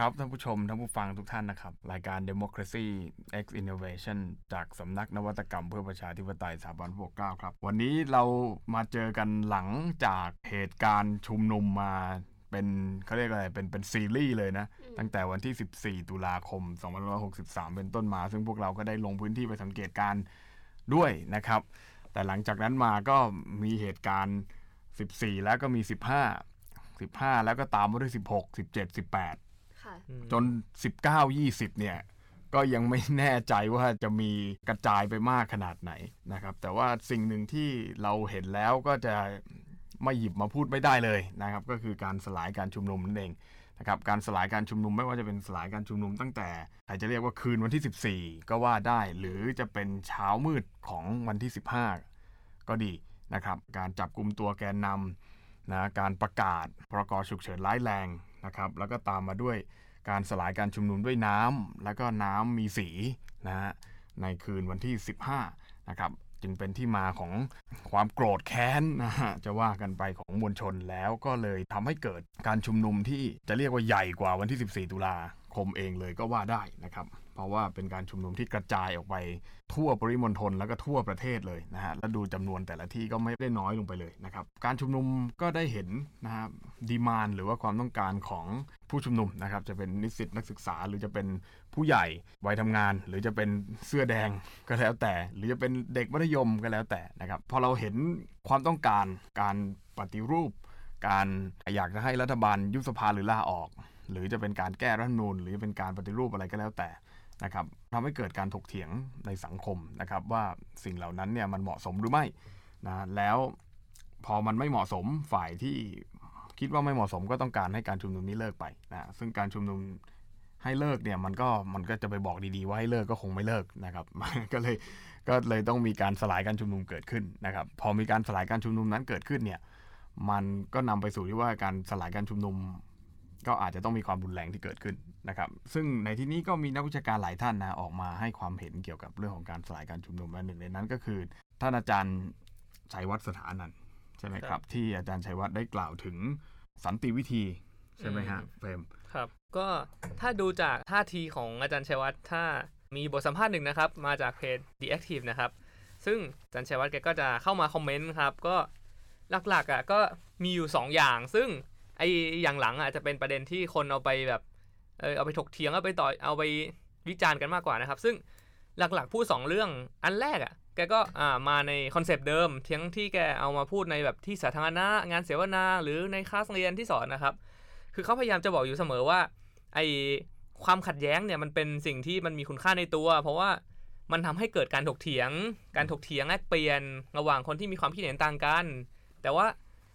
ครับท่านผู้ชมท่านผู้ฟังทุกท่านนะครับ รายการ Democracy X Innovation จากสำนักนวัตกรรมเพื่อประชาธิปไตยสถาบันพวกเก้าครับ วันนี้เรามาเจอกันหลังจากเหตุการณ์ชุมนุมมาเป็นเขาเรียกอะไรเป็นเป็นซีรีส์เลยนะ ตั้งแต่วันที่ 14 ตุลาคม 2563 เป็นต้นมา ซึ่งพวกเราก็ได้ลงพื้นที่ไปสังเกตการณ์ด้วยนะครับ แต่หลังจากนั้นมาก็มีเหตุการณ์ 14 แล้วก็มี 15 15 แล้วก็ตามมาด้วย 16 17 18ค่ะ จน 19 20 เนี่ย ก็ยังไม่แน่ใจว่าจะมีกระจายไปมากขนาดไหนนะครับ แต่ว่าสิ่งหนึ่งที่เราเห็นแล้วก็จะไม่หยิบมาพูดไม่ได้เลยนะครับ ก็คือการสลายการชุมนุมนั่นเองนะครับการสลายการชุมนุมไม่ว่าจะเป็นสลายการชุมนุมตั้งแต่ใครจะเรียกว่าคืนวันที่ 14 ก็ว่าได้ หรือจะเป็นเช้ามืดของวันที่ 15 ก็ดีนะครับ การจับกลุ่มตัวแกนนำนะการประกาศพรกฉุกเฉินร้ายแรงนะครับ แล้วก็ตามมาด้วย การสลายการชุมนุมด้วยน้ำแล้วก็น้ำมีสีนะฮะในคืนวันที่ 15 นะครับจึงเป็นที่มาของความโกรธแค้นนะฮะจะว่ากันไปของมวลชนแล้วก็เลยทำให้เกิดการชุมนุมที่จะเรียกว่าใหญ่กว่าวันที่ 14 ตุลาคมเองเลยก็ว่าได้นะครับ ราะว่าเป็นการชุมนุมที่กระจายออกไปทั่วปริมณฑลแล้วก็ทั่วประเทศเลยนะฮะแล้วดูจำนวนแต่ละที่ก็ไม่ได้น้อยลงไปเลยนะครับการชุมนุมก็ได้เห็นนะครับดีมานหรือว่าความต้องการของผู้ชุมนุมนะครับจะเป็นนิสิตนักศึกษา หรือจะเป็นผู้ใหญ่วัยทำงาน หรือจะเป็นเสื้อแดงก็แล้วแต่ หรือจะเป็นเด็กมัธยมก็แล้วแต่นะครับพอเราเห็นความต้องการการปฏิรูป การอยากจะให้รัฐบาลยุบสภาหรือลาออก หรือจะเป็นการแก้รัฐมนูญหรือเป็นการปฏิรูปอะไรก็แล้วแต่ นะครับทำให้เกิดการถกเถียงในสังคมนะครับว่าสิ่งเหล่านั้นเนี่ยมันเหมาะสมหรือไม่นะแล้วพอมันไม่เหมาะสมฝ่ายที่คิดว่าไม่เหมาะสมก็ต้องการให้การชุมนุมนี้เลิกไปนะซึ่งการชุมนุมให้เลิกเนี่ยมันก็มันก็จะไปบอกดีๆว่าให้เลิกก็คงไม่เลิกนะครับก็เลยก็เลยต้องมีการสลายการชุมนุมเกิดขึ้นนะครับพอมีการสลายการชุมนุมนั้นเกิดขึ้นเนี่ยมันก็นำไปสู่ที่ว่าการสลายการชุมนุม ก็อาจจะต้องมีความรุนแรงที่เกิดขึ้นนะครับ ซึ่งในที่นี้ก็มีนักวิชาการหลายท่านนะออกมาให้ความเห็นเกี่ยวกับเรื่องของการสลายการชุมนุมและหนึ่งในนั้นก็คือ ท่านอาจารย์ชัยวัฒน์สถานันท์ใช่ไหมครับ ที่อาจารย์ชัยวัฒน์ได้กล่าวถึงสันติวิธีใช่ไหมฮะเฟรมครับ ก็ถ้าดูจากท่าทีของอาจารย์ชัยวัฒน์ถ้ามีบทสัมภาษณ์หนึ่งนะครับ มาจากเพจ The Active นะครับ ซึ่งอาจารย์ชัยวัฒน์แกก็จะเข้ามาคอมเมนต์ครับ ก็หลักๆอะก็มีอยู่ 2 อย่าง ซึ่ง ไออย่างหลังอะจะเป็นประเด็นที่คนเอาไปแบบเออเอาไปถกเถียงเอาไปต่อยเอาไปวิจารณ์กันมากกว่านะครับ ซึ่งหลักๆพูดสองเรื่องอันแรกอะแกก็อ่ามาในคอนเซปต์เดิมเทียงที่แกเอามาพูดในแบบที่สาธารณะงานเสวนาหรือในคลาสเรียนที่สอนนะครับ คือเขาพยายามจะบอกอยู่เสมอว่า ไอความขัดแย้งเนี่ยมันเป็นสิ่งที่มันมีคุณค่าในตัว เพราะว่ามันทำให้เกิดการถกเถียง การถกเถียงแลกเปลี่ยนระหว่างคนที่มีความคิดเห็นต่างกัน แต่ว่า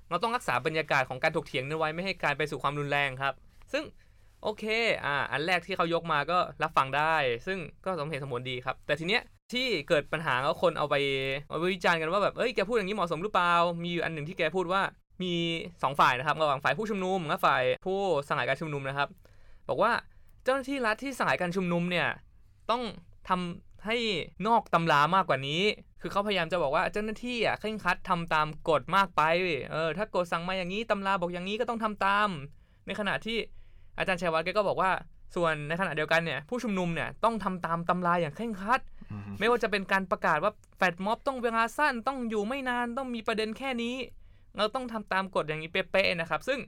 เราต้องรักษาบรรยากาศของการถกเถียงนั้นไว้ไม่ให้กลายไปสู่ความรุนแรงครับ ซึ่งโอเค อ่า อันแรกที่เขายกมาก็รับฟังได้ ซึ่งก็สมเหตุสมผลดีครับ แต่ทีเนี้ยที่เกิดปัญหาแล้วคนเอาไปเอาไปวิจารณ์กันว่าแบบ เอ้ย แกพูดอย่างนี้เหมาะสมหรือเปล่า มีอยู่อันหนึ่งที่แกพูดว่า มีสองฝ่ายนะครับ ระหว่างฝ่ายผู้ชุมนุมและฝ่ายผู้สลายการชุมนุมนะครับ บอกว่าเจ้าหน้าที่รัฐที่สลายการชุมนุมเนี่ย ต้องทำ ให้นอกตำรามากกว่านี้ คือเขาพยายามจะบอกว่าเจ้าหน้าที่อะเคร่งครัดทำตามกฎมากไป เออถ้ากฎสั่งมาอย่างนี้ตำราบอกอย่างนี้ก็ต้องทำตาม ในขณะที่อาจารย์ชัยวัฒน์แกก็บอกว่า ส่วนในขณะเดียวกันเนี่ยผู้ชุมนุมเนี่ยต้องทำตามตำราอย่างเคร่งครัด ไม่ว่าจะเป็นการประกาศว่าแฟดม็อบต้องเวลาสั้นต้องอยู่ไม่นานต้องมีประเด็นแค่นี้ เราต้องทำตามกฎอย่างนี้เป๊ะๆนะครับ ซึ่ง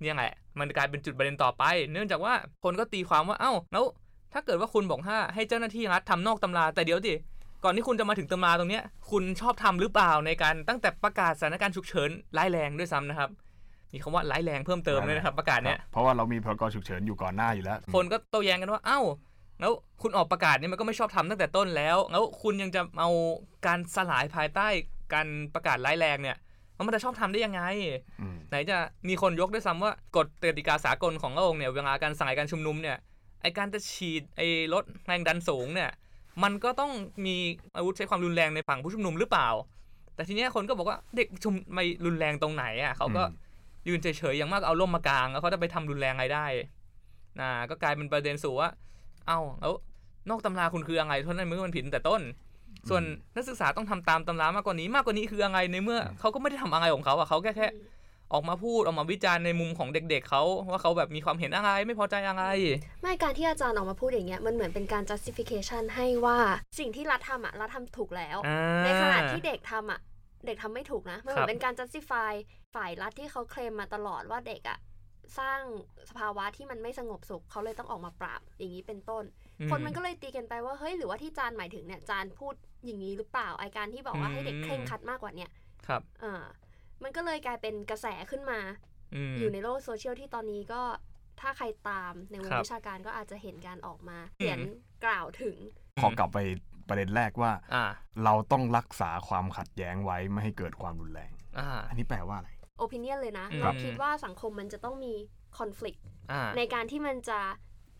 เนี่ยแหละมันกลายเป็นจุดประเด็นต่อไป เนื่องจากว่าคนก็ตีความว่าเอ้าแล้ว ถ้าเกิดว่าคุณบอกว่าให้เจ้าหน้าที่รัฐทำนอกตำราแต่เดี๋ยวดิก่อนที่คุณจะมาถึงตำราตรงเนี้ยคุณชอบทำหรือเปล่าในการตั้งแต่ประกาศสถานการณ์ฉุกเฉินร้ายแรงด้วยซ้ำนะครับ มีคำว่าร้ายแรงเพิ่มเติมด้วยนะครับ ประกาศเนี้ยเพราะว่าเรามีพรกฉุกเฉินอยู่ก่อนหน้าอยู่แล้ว คนก็โต้แย้งกันว่าเอ้าแล้วคุณออกประกาศเนี่ยมันก็ไม่ชอบทำตั้งแต่ต้นแล้ว แล้วคุณยังจะเอาการสลายภายใต้การประกาศร้ายแรงเนี่ยมันจะชอบทำได้ยังไงอืมไหนจะมีคนยกด้วยซ้ำว่ากฎกติกาสากลของโลกเนี่ยเวลาการสลายการชุมนุมเนี่ย ไอการจะฉีดไอลดแรงดันสูงเนี่ย มันก็ต้องมีอาวุธใช้ความรุนแรงในฝั่งผู้ชุมนุมหรือเปล่า แต่ทีเนี้ยคนก็บอกว่าเด็กชุมไม่รุนแรงตรงไหนอะเขาก็อืมยืนเฉยๆอย่างมากเอาร่มมากางแล้วเขาจะไปทำรุนแรงอะไรได้นะก็กลายเป็นประเด็นสู่ว่า เอ้าแล้วนอกตำราคุณคืออะไรเท่านั้นเมื่อมันผิดตั้งแต่ต้น ส่วนนักศึกษาต้องทำตามตำรามากกว่านี้มากกว่านี้คืออะไรในเมื่อเขาก็ไม่ได้ทำอะไรของเขาอะเขาแค่แค่ ออกมาพูดออกมาวิจารณ์ในมุมของเด็กๆเขาว่าเขาแบบมีความเห็นอะไรไม่พอใจอะไร ไม่การที่อาจารย์ออกมาพูดอย่างเงี้ยมันเหมือนเป็นการ justification ให้ว่าสิ่งที่รัฐทำอะรัฐทำถูกแล้วอ่าในขณะที่เด็กทำอะเด็กทำไม่ถูกนะมันเหมืครัอบนเป็นการ justify ฝ่ายรัฐที่เขาเคลมมาตลอดว่าเด็กอะสร้างสภาวะที่มันไม่สงบสุขเขาเลยต้องออกมาปราบอย่างนี้เป็นต้น คนมันก็เลยตีกันไปว่าเฮ้ยหรือว่าที่จานหมายถึงเนี่ยจานพูดอย่างนี้หรือเปล่าไอการที่บอกว่าให้เด็กเคร่งครัดมากกว่าเนี่ยครับอ่า มันก็เลยกลายเป็นกระแสขึ้นมาอืมอยู่ในโลกโซเชียลที่ตอนนี้ก็ถ้าใครตามในวงครับวิชาการก็อาจจะเห็นการออกมาอืมเขียนกล่าวถึง ขอกลับไปประเด็นแรกว่าอ่า เราต้องรักษาความขัดแย้งไว้ไม่ให้เกิดความรุนแรงอ่าอันนี้แปลว่าอะไรโอปิเนียนเลยนะอืมเราคิดว่าสังคมมันจะต้องมีคอน FLICT อ่าในการที่มันจะ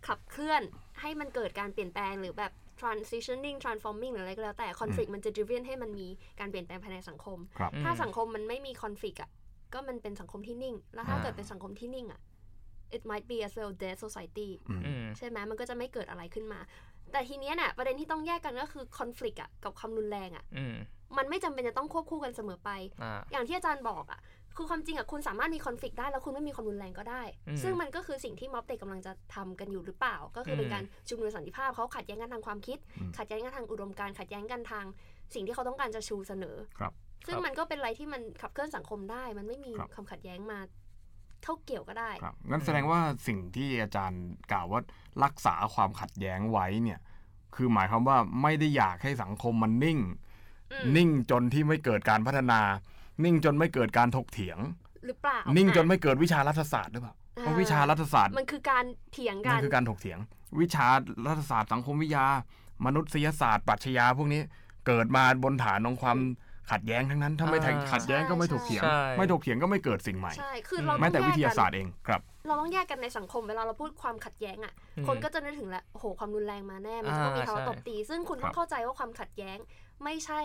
ขับเคลื่อนให้มันเกิดการเปลี่ยนแปลงหรือแบบ transitioning transforming หรืออะไรก็แล้วแต่ conflict มันจะ driven ให้มันมีการเปลี่ยนแปลงภายในสังคมครับอืมถ้าสังคมมันไม่มี conflict อะ ก็มันเป็นสังคมที่นิ่ง แล้วถ้าอ่าเกิดเป็นสังคมที่นิ่งอะ it might be as well dead society อืมอืมใช่ไหมมันก็จะไม่เกิดอะไรขึ้นมา แต่ทีเนี้ยน่ะประเด็นที่ต้องแยกกันก็คือ conflict อะกับความรุนแรงอะอืมมันไม่จำเป็นจะต้องควบคู่กันเสมอไปอ่าอย่างที่อาจารย์บอกอะ คือความจริงอะคุณสามารถมีคอนฟ lict ได้แล้วคุณไม่มีความรุนแรงก็ได้อืมซึ่งมันก็คือสิ่งที่ม็อบเด็กกำลังจะทำกันอยู่หรือเปล่า ก็คือเป็นอืมการชุมนุมสันติภาพเขาขัดแย้งกันทางความคิดอืมขัดแย้งกันทางอุดมการณ์ขัดแย้งกันทาง สิ่งที่เขาต้องการจะชูเสนอครับ ซึ่งครับมันก็เป็นอะไรที่มันขับเคลื่อนสังคมได้ มันไม่มีครับความขัดแย้งมาเข้าเกี่ยวก็ได้ครับงั้นแสดงว่าสิ่งที่อาจารย์กล่าวว่ารักษาความขัดแย้งไว้เนี่ย คือหมายความว่าไม่ได้อยากให้สังคมมันนิ่งอืมนิ่งจนที่ไม่เกิดการพัฒนา นิ่งจนไม่เกิดการถกเถียง หรือเปล่านิ่งจนอะไม่เกิดวิชารัฐศาสตร์หรือเปล่าอ่าเพราะวิชารัฐศาสตร์มันคือการเถียงกัมันนคือการถกเถียง วิชารัฐศาสตร์สังคมวิทยา มนุษยศาสตร์ปรัชญาพวกนี้เกิดมาบนฐานของความขัดแย้งทั้งนั้น ถ้าไม่แทงอ่าขัดแย้งก็ไม่ถกเถียงใช่ไม่ถกเถียงก็ไม่เกิดสิ่งใหม่ใช่คืออืมเราแม้ต้องแต่แยวิกทยากันศาสตร์เองครับ เราต้องแยกกันในสังคมเวลาเราพูดความขัดแย้งอะอืมคนก็จะนึกถึงแล้วโอ้โหความรุนแรงมาแน่ มันจะต้องมีอ่าทะเลาะใช่ตบตี ซึ่งคุณครัต้อบงเข้าใจว่าความขัดแย้งไม่ใช่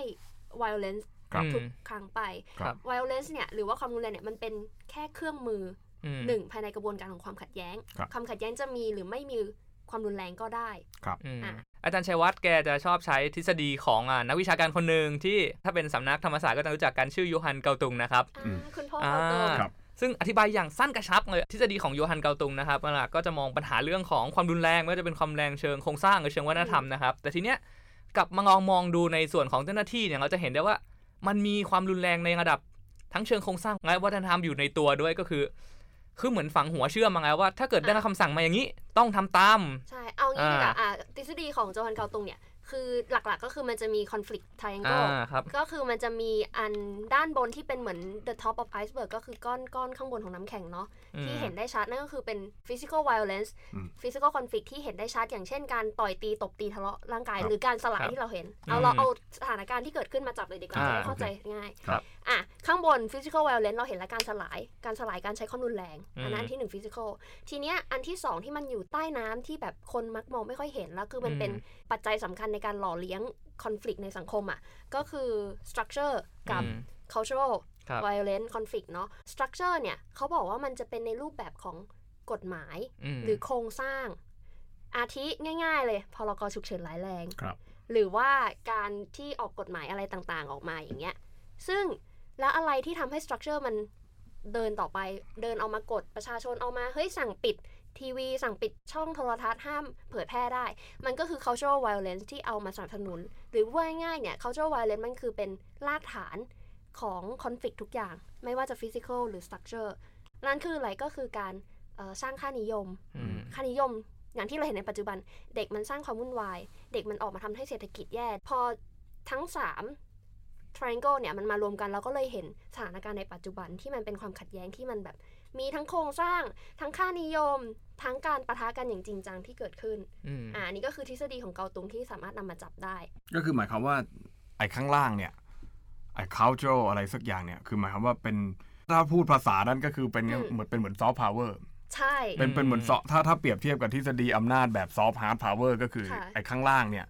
violence ครับ ทุกครั้งไปครับ violence เนี่ยหรือว่าความรุนแรงเนี่ยมันเป็นแค่เครื่องมืออืมหนึ่งภายในกระบวนการของความขัดแย้งครับความขัดแย้งจะมีหรือไม่มีความรุนแรงก็ได้อืมอะอาจารย์ชัยวัฒน์แกจะชอบใช้ทฤษฎีของอ่านักวิชาการคนหนึ่งที่ถ้าเป็นสำนักธรรมศาสตร์ก็จะรู้จักกันชื่อโยฮันเกาตุงนะครับอ่าอืมคุณพ่ออ่าเขาโตครับซึ่งอธิบายอย่างสั้นกระชับเลยทฤษฎีของโยฮันเกาตุงนะครับนั่นแหละก็จะมองปัญหาเรื่องของความรุนแรงไม่ว่าจะเป็นความแรงเชิงโครงสร้างหรือเชิงวัฒนธรรมนะครับ แต่ทีเนี้ยกลับมามองมองดูในส่วนของเจ้าหน้าที่เนี่ยเราจะเห็นได้ว่า มันมีความรุนแรงในระดับทั้งเชิงโครงสร้างและวัฒนธรรมอยู่ในตัวด้วยก็คือคือเหมือนฝังหัวเชื่อมาไงว่า ถ้าเกิดได้รับคำสั่งมาอย่างนี้ ต้องทำตาม ใช่ เอางี้ดีกว่าอ่าอ่าทฤษฎีของโจฮันเกาตุงเนี่ย คือหลักๆก็คือมันจะมี conflict อ่า triangle ครับก็คือมันจะมีอันด้านบนที่เป็นเหมือน the top of iceberg ก็คือก้อนก้อนข้างบนของน้ำแข็งเนาะที่เห็นได้ชัดนั่นก็คือเป็น physical violence อืม physical conflict ที่เห็นได้ชัดอย่างเช่นการต่อยตีตบตีทะเลาะร่างกายครับหรือการสลายครับที่เราเห็นอืมเอาเราเอาสถานการณ์ที่เกิดขึ้นมาจับเลยดีกว่าอ่าจะได้เข้าใจง่ายครับ อะข้างบน physical violence เราเห็นแล้วการสลายการสลายการใช้ความรุนแรง อันนั้นอันที่หนึ่ง physical ทีเนี้ยอันที่สองที่มันอยู่ใต้น้ำที่แบบคนมักมองไม่ค่อยเห็นแล้วคือมันเป็นปัจจัยสำคัญในการหล่อเลี้ยง conflict ในสังคมอะก็คือ structure กับอืม cultural ครับ violence conflict เนาะ structure เนี่ยเขาบอกว่ามันจะเป็นในรูปแบบของกฎหมายมหรือโครงสร้าง อาทิง่าย ๆ เลยพรกฉุกเฉินร้ายแรงครับหรือว่าการที่ออกกฎหมายอะไรต่างๆ ออกมาอย่างเงี้ยซึ่ง แล้วอะไรที่ทำให้ structure มันเดินต่อไปเดินเอามากดประชาชนเอามาเฮ้ยสั่งปิดทีวี สั่งปิดช่องโทรทัศน์ห้ามเผยแพร่ได้ มันก็คือ cultural violence ที่เอามาสนับสนุน หรือว่าง่ายๆเนี่ย cultural violence มันคือเป็นรากฐานของ conflict ทุกอย่าง ไม่ว่าจะ physical หรือ structure นั่นคืออะไรก็คือการเอ่อสร้างค่านิยมอืมค่านิยมอย่างที่เราเห็นในปัจจุบัน เด็กมันสร้างความวุ่นวาย เด็กมันออกมาทำให้เศรษฐกิจแย่ พอทั้ง 3 triangle เนี่ยมันมารวมกันเราก็เลยเห็นสถานการณ์ในปัจจุบันที่มันเป็นความขัดแย้งที่มันแบบ มีทั้งโครงสร้าง ทั้งค่านิยม ทั้งการประทะกันอย่างจริงจังที่เกิดขึ้นอืมอ่าอันนี่ก็คือทฤษฎีของเกาตุงที่สามารถนำมาจับได้ ก็คือหมายความว่าไอ้ข้างล่างเนี่ยไอ้ cultural อะไรสักอย่างเนี่ยคือหมายความว่าเป็นถ้าพูดภาษานั้นก็คือเป็นอืมเหมือนเป็นเหมือน soft power ใช่ เป็นเป็นเหมือน soft ถ้าถ้าเปรียบเทียบกับทฤษฎีอำนาจแบบ soft hard power ก็คือค่ะไอ้ข้างล่างเนี่ย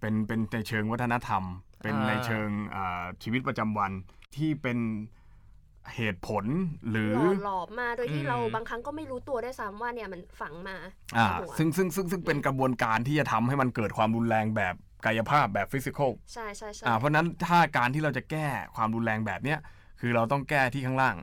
เป็นเป็นในเชิงวัฒนธรรม เป็นอ่าในเชิงอ่าชีวิตประจำวันที่เป็นเหตุผลหรือหล่อหลอมมาโดยที่อืมเราบางครั้งก็ไม่รู้ตัวได้วยซ้ำว่าเนี่ยมันฝังมาอ่าในหัวซึ่งซึ่งซึ่งซึ่งเป็นกระบวนการที่จะทำให้มันเกิดความรุนแรงแบบกายภาพแบบฟิสิกอลใช่ใช่ใช่อ่าเพราะฉะนั้นถ้าการที่เราจะแก้ความรุนแรงแบบเนี้ยคือเราต้องแก้ที่ข้างล่าง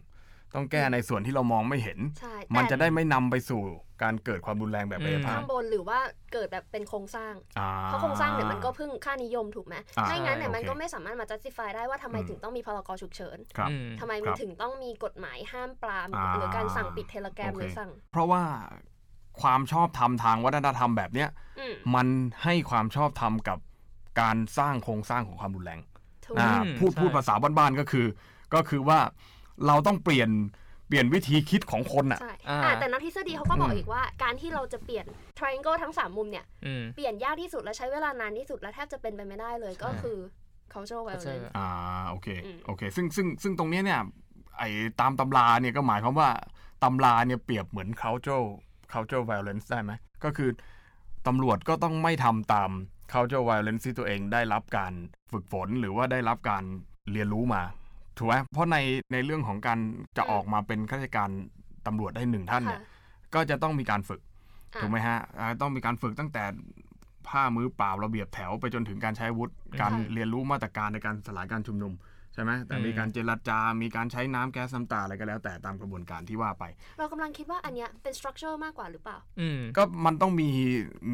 ต้องแก้ในส่วนที่เรามองไม่เห็นใช่มันแต่จะได้ไม่นำไปสู่การเกิดความรุนแรงแบบอืมกายภาพข้างบนหรือว่าเกิดแบบเป็นโครงสร้างอ่เพราะโครงสร้างเนี่ยมันก็พึ่งค่านิยมถูกไหมอ่าไม่งั้นเนี่ยโอเคมันก็ไม่สามารถมา justify ได้ว่าทำไมอืมถึงต้องมีพรกฉุกเฉินครับอืมทำไมคมันรับถึงต้องมีกฎหมายห้ามปรามอ่าหรือการสั่งปิดเทเลแกรมโอเคหรือสั่ง เพราะว่าความชอบธรรมทางวัฒนธรรมแบบเนี้ยอืมมันให้ความชอบธรรมกับการสร้างโครงสร้างของความรุนแรงถูกอ่าอืมพูดใช่พูดภาษาบ้านๆก็คือ ก็คือว่า เราต้องเปลี่ยนเปลี่ยนวิธีคิดของคนอะ ใช่อ่า อ่าแต่นักทฤษฎีเขาก็บอกอืมอีกว่า การที่เราจะเปลี่ยน triangle ทั้ง3มุมเนี่ย อืม เปลี่ยนยากที่สุดและใช้เวลานานที่สุดและแทบจะเป็นไปไม่ได้เลยก็คือ cultural violence culture อ่าโอเคอืมโอเค ซึ่งซึ่งซึ่งตรงเนี้ยเนี่ยไอ้ตามตำราเนี่ยก็หมายความว่าตำราเนี่ยเปรียบเหมือน cultural cultural violence ได้ไหมก็คือตำรวจก็ต้องไม่ทำตาม cultural violence ที่ตัวเองได้รับการฝึกฝนหรือว่าได้รับการเรียนรู้มา ถูกไหมเพราะในในเรื่องของการจะออกมาเป็นข้าราชการตำรวจได้หนึ่งท่านเนี่ยค่ะก็จะต้องมีการฝึกอะถูกไหมฮะอ่าต้องมีการฝึกตั้งแต่ผ้ามือเปล่าระเบียบแถวไปจนถึงการใช้อาวุธการเรียนรู้มาตรการในการสลายการชุมนุมใช่ไหมแต่มีอืมการเจรจา มีการใช้น้ำแก๊สน้ำตาอะไรก็แล้ว แต่ตามกระบวนการที่ว่าไป เรากำลังคิดว่าอันเนี้ยเป็น structure มากกว่าหรือเปล่าอืมก็มันต้องมี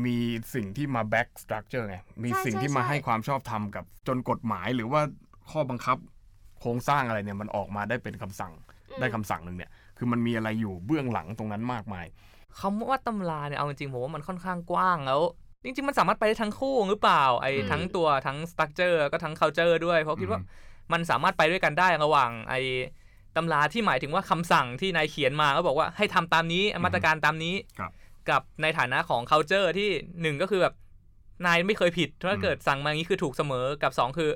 มีสิ่งที่มา back structure ไง มีใช่สิ่งที่ใช่มาใช่ให้ความชอบธรรมกับจนกฎหมายหรือว่าข้อบังคับโครงสร้างอะไรเนี่ยมันออกมาได้เป็นคำสั่งอืมได้คำสั่งหนึ่งเนี่ย คือมันมีอะไรอยู่เบื้องหลังตรงนั้นมากมายคำว่าตำราเนี่ยเอาจริงๆผมว่ามันค่อนข้างกว้างแล้วจริงๆ มันสามารถไปได้ทั้งคู่หรือเปล่าไอ้อืมทั้งตัวทั้งสตั๊กเจอร์ก็ทั้ง culture ด้วยเพราะคิดว่าอืมมันสามารถไปด้วยกันได้ระหว่างไอ้ตำราที่หมายถึงว่าคำสั่งที่นายเขียนมาก็บอกว่าให้ทำตามนี้มาตรการตามนี้ครับกับในฐานะของ culture ที่หนึ่งก็คือแบบนายไม่เคยผิดถ้าเกิดสั่งมาอย่างนี้คือถูกเสมอกับสองคือ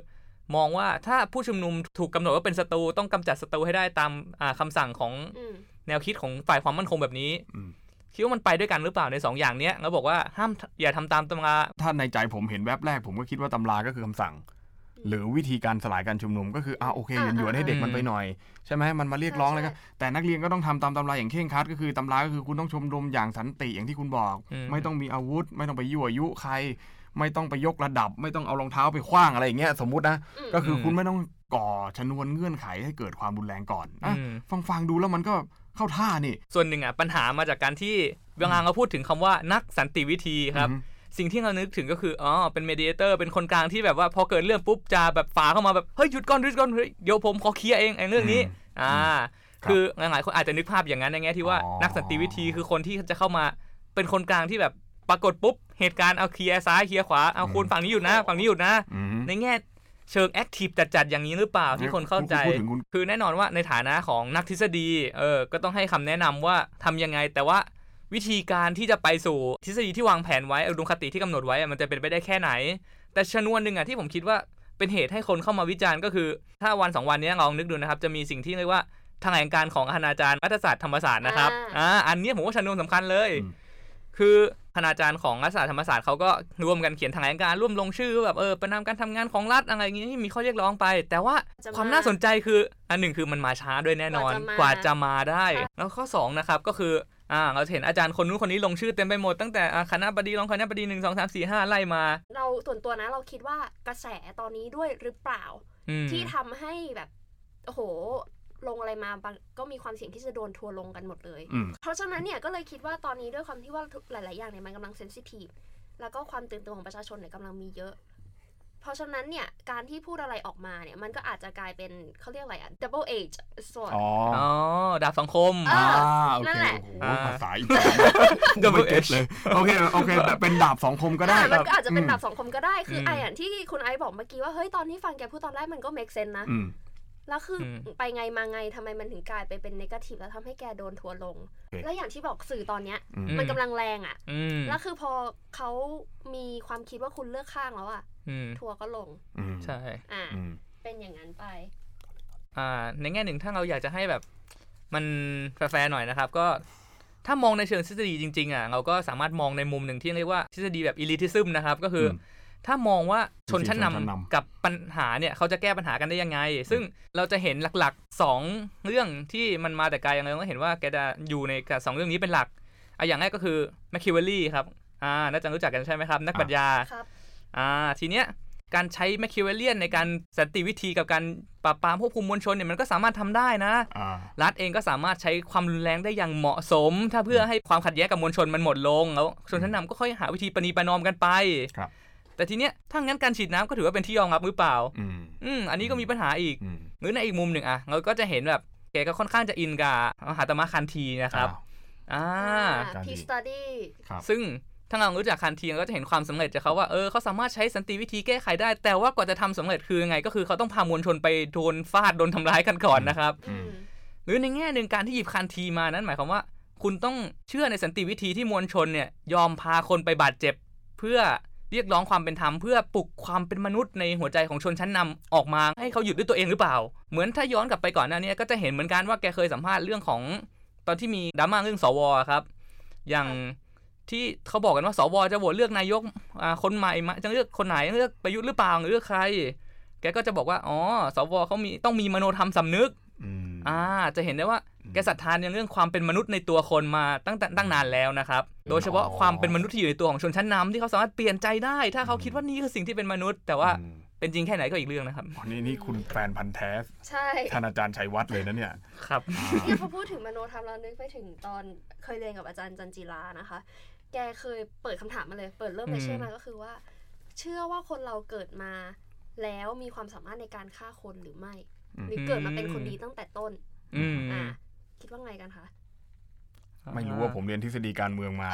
มองว่าถ้าผู้ชุมนุมถูกกำหนดว่าเป็นศัตรูต้องกำจัดศัตรูให้ได้ตามอ่าคำสั่งของอืมแนวคิดของฝ่ายความมั่นคงแบบนี้อืมคิดว่ามันไปด้วยกันหรือเปล่าในสองอย่างเนี้ยแล้วบอกว่าห้ามอย่าทำตามตำราถ้าในใจผมเห็นแวบแรก ผมก็คิดว่าตำราก็คือคำสั่ง หรือวิธีการสลายการชุมนุมก็คืออ่าโอเคหยวนหยวนๆให้เด็กมันไปหน่อย ใช่ไหมมันมาเรียกร้องอะไรก็แต่นักเรียนก็ต้องทำตามตำราอย่างเคร่งครัดก็คือตำราก็คือคุณต้องชุมนุมอย่างสันติอย่างที่คุณบอกอืมไม่ต้องมีอาวุธ ไม่ต้องไปยั่วยุใคร ไม่ต้องไปยกระดับ ไม่ต้องเอารองเท้าไปคว้างอะไรอย่างเงี้ยสมมุตินะอืมก็คืออมคุณไม่ต้องก่อชนวนเงื่อนไขให้เกิดความรุนแรงก่อนอะอืมฟังฟังๆดูแล้วมันก็เข้าท่านี่ ส่วนหนึ่งอะปัญหามาจากการที่เวลาเราพูดถึงคำว่านักสันติวิธีครับอือฮึสิ่งที่เรานึกถึงก็คือ อ๋อ เป็น mediator เป็นคนกลางที่แบบว่าพอเกิดเรื่องปุ๊บจะแบบฝ่าเข้ามาแบบ เฮ้ยหยุดก่อนหยุดก่อนเฮ้ยเดี๋ยวผมขอเคลียร์เองไอ้เรื่องนี้ อ่าครับคือหลายๆคนอาจจะนึกภาพอย่างนั้นในแง่ที่ว่าอ๋อนักสันติวิธีคือคนที่จะเข้ามาเป็นคนกลางที่แบบ ปรากฏปุ๊บเหตุการณ์เอาเคลียร์ซ้ายเคลียร์ขวาเอาคุณฝั่งนี้หยุดนะ ฝั่งนี้หยุดนะอืมในแง่เชิง activeจัดๆอย่างนี้หรือเปล่าที่คนเข้าใจพูดถึงคุณคือแน่นอนว่าในฐานะของนักทฤษฎีเออก็ต้องให้คำแนะนำว่าทำยังไงแต่ว่าวิธีการที่จะไปสู่ทฤษฎีที่วางแผนไว้อุดมคติที่กำหนดไว้อะมันจะเป็นไปได้แค่ไหน แต่ชนวนหนึ่งอะที่ผมคิดว่าเป็นเหตุให้คนเข้ามาวิจารณ์ก็คือ ถ้าวันสองวันนี้ลองนึกดูนะครับ จะมีสิ่งที่เรียกว่าแถลงการของคณาจารย์รัฐศาสตร์ธรรมศาสตร์นะครับอ่าอ่าอันเนี้ยผมว่าชนวนสำคัญเลยอืม คือคณาจารย์ของรัฐศาสตร์ธรรมศาสตร์เขาก็ร่วมกันเขียนแถลงการร่วมลงชื่อแบบเออประนามการทำงานของรัฐอะไรอย่างงี้ที่มีข้อเรียกร้องไป แต่ว่าจะมาความน่าสนใจคืออันหนึ่งคือมันมาช้าด้วยแน่นอนกกว่าว่าจะจะมามาได้ค่ะแล้วข้อสองนะครับก็คืออ่าเราเห็นอาจารย์คนนู้นคนนี้ลงชื่อเต็มไปหมดตั้งแต่อ่าคณะบดีรองคณะบดีหนึ่งสองสามสี่ห้าไล่มา เราส่วนตัวนะเราคิดว่ากระแสตอนนี้ด้วยหรือเปล่าอืมที่ทำให้แบบโอ้โห ลงอะไรมาบางก็มีความเสี่ยงที่จะโดนทัวร์ลงกันหมดเลยอืมเพราะฉะนั้นเนี่ยก็เลยคิดว่าตอนนี้ด้วยความที่ว่าหลาย ๆ อย่างเนี่ยมันกำลังเซนซิทีฟแล้วก็ความตื่นตัวของประชาชนเนี่ยกำลังมีเยอะ เพราะฉะนั้นเนี่ยการที่พูดอะไรออกมาเนี่ยมันก็อาจจะกลายเป็นเขาเรียกอะไรอะ double edge sword อ๋ออ๋อดาบสังคมเออ่าอโอนั่นเคแหละโอ้โหอ่าภาษาอีกแบบ Double ไม่เก็ต H เลยโอเคโอเคแต่เป็นดาบสองคมก็ได้อะมันก็อาจจะเป็นมดาบสองคมก็ได้คืออมไอ้อย่างที่คุณไอซ์บอกเมื่อกี้ว่าเฮ้ยตอนที่ฟังแกพูดตอนแรกมันก็ make sense นะอืม แล้วคืออมไปไงมาไงทำไมมันถึงกลายไปเป็น negative แล้วทำให้แกโดนทัวร์ลงโอเคแล้วอย่างที่บอกสื่อตอนเนี้ยอืมมันกำลังแรงอะอืมแล้วคือพอเขามีความคิดว่าคุณเลือกข้างแล้วอะอืมทัวร์ก็ลงอืมใช่อ่าอืมเป็นอย่างนั้นไป อ่า ในแง่หนึ่งถ้าเราอยากจะให้แบบ มันแฟร์ๆหน่อยนะครับ ก็ถ้ามองในเชิงทฤษฎีจริงๆอะเราก็สามารถมองในมุมหนึ่งที่เรียกว่าทฤษฎีแบบ elitism นะครับ ก็คืออม ถ้ามองว่าชนชั้นนำชนชั้นนำกับปัญหาเนี่ยเขาจะแก้ปัญหากันได้ยังไง ซึ่งเราจะเห็นหลักๆ 2 เรื่องที่มันมาแต่ไกลยังไงเราก็เห็นว่าแกจะอยู่ในกับสองเรื่องนี้เป็นหลักอะอย่างแรกก็คือ m a c h i a v e l l i ครับอ่าน่าจะรู้จักกันใช่ไหมครับ นักปรัชญาครับอ่าทีเนี้ยการใช้แมคคิวเวเลียนในการสันติวิธีกับการปราบปรามควบคุมมวลชนเนี่ยมันก็สามารถทำได้นะอ่ารัฐเองก็สามารถใช้ความรุนแรงได้อย่างเหมาะสม ถ้าเพื่อให้ความขัดแย้งกับมวลชนมันหมดลงแล้วชนชั้นนำก็ค่อยหาวิธีปณีประนอมกันไปครับ แต่ทีเนี้ยถ้างั้นการฉีดน้ำก็ถือว่าเป็นที่ยอมรับหรือเปล่าอืมอืมอันนี้ก็มีปัญหาอีกอืมหรือในอีกมุมหนึ่งอะเราก็จะเห็นแบบแกก็ค่อนข้างจะอินกับมหาตมะคันทีนะครับอ้าวอ่าการดีพีสตัดี้ครับซึ่งถ้าเรารู้จักคันทีเราก็จะเห็นความสำเร็จจากเขาว่าเออเขาสามารถใช้สันติวิธีแก้ไขได้ แต่ว่ากว่าจะทำสำเร็จคือยังไง ก็คือเขาต้องพามวลชนไปโดนฟาดโดนทำร้ายกันก่อนนะครับอืมหรือในแง่หนึ่งการที่หยิบคันทีมานั้นหมายความว่า คุณต้องเชื่อในสันติวิธีที่มวลชนเนี่ยยอมพาคนไปบาดเจ็บ เพื่อ เรียกร้องความเป็นธรรมเพื่อปลุกความเป็นมนุษย์ในหัวใจของชนชั้นนำออกมาให้เขาหยุดด้วยตัวเองหรือเปล่า เหมือนถ้าย้อนกลับไปก่อนหน้านี้ก็จะเห็นเหมือนกันว่าแกเคยสัมภาษณ์เรื่องของตอนที่มีดราม่าเรื่องสวครับ อย่างที่เขาบอกกันว่าสวจะโหวตเลือกนายกคนใหม่มจะเลือกคนไหนเลือกประยุทธ์หรือเปล่าหรือเลือกใคร แกก็จะบอกว่าอ๋อสวเขามีต้องมีมโนธรรมสำนึก อืมอ่าจะเห็นได้ว่าแกศรัทธานในเรื่องความเป็นมนุษย์ในตัวคนมาตั้งแต่ตั้งนานแล้วนะครับ โดยเฉพาะความเป็นมนุษย์ที่อยู่ในตัวของชนชั้นนำที่เขาสามารถเปลี่ยนใจได้ ถ้าเขาคิดว่านี่คือสิ่งที่เป็นมนุษย์ แต่ว่าอืมเป็นจริงแค่ไหนก็อีกเรื่องนะครับอ๋อนี่นี่คุณแฟนพันธ์แท้ใช่ท่านอาจารย์ชัยวัฒน์เลยนะเนี่ย ครับเนี่ยพอพูดถึงมโนธรรมเรานึกไปถึงตอนเคยเรียนกับอาจารย์จันจิรานะคะ แกเคยเปิดคำถามมาเลย เปิดเริ่มเลยอืมเชื่อมาก็คือว่า เชื่อว่าคนเราเกิดมาแล้วมีความสามารถในการฆ่าคนหรือไม่อืม หรือเกิดมาเป็นคนดีตั้งแต่ต้นอืมอ่าคิดว่าไงกันคะไม่รู้ว่าผมเรียนทฤษฎีการเมืองมา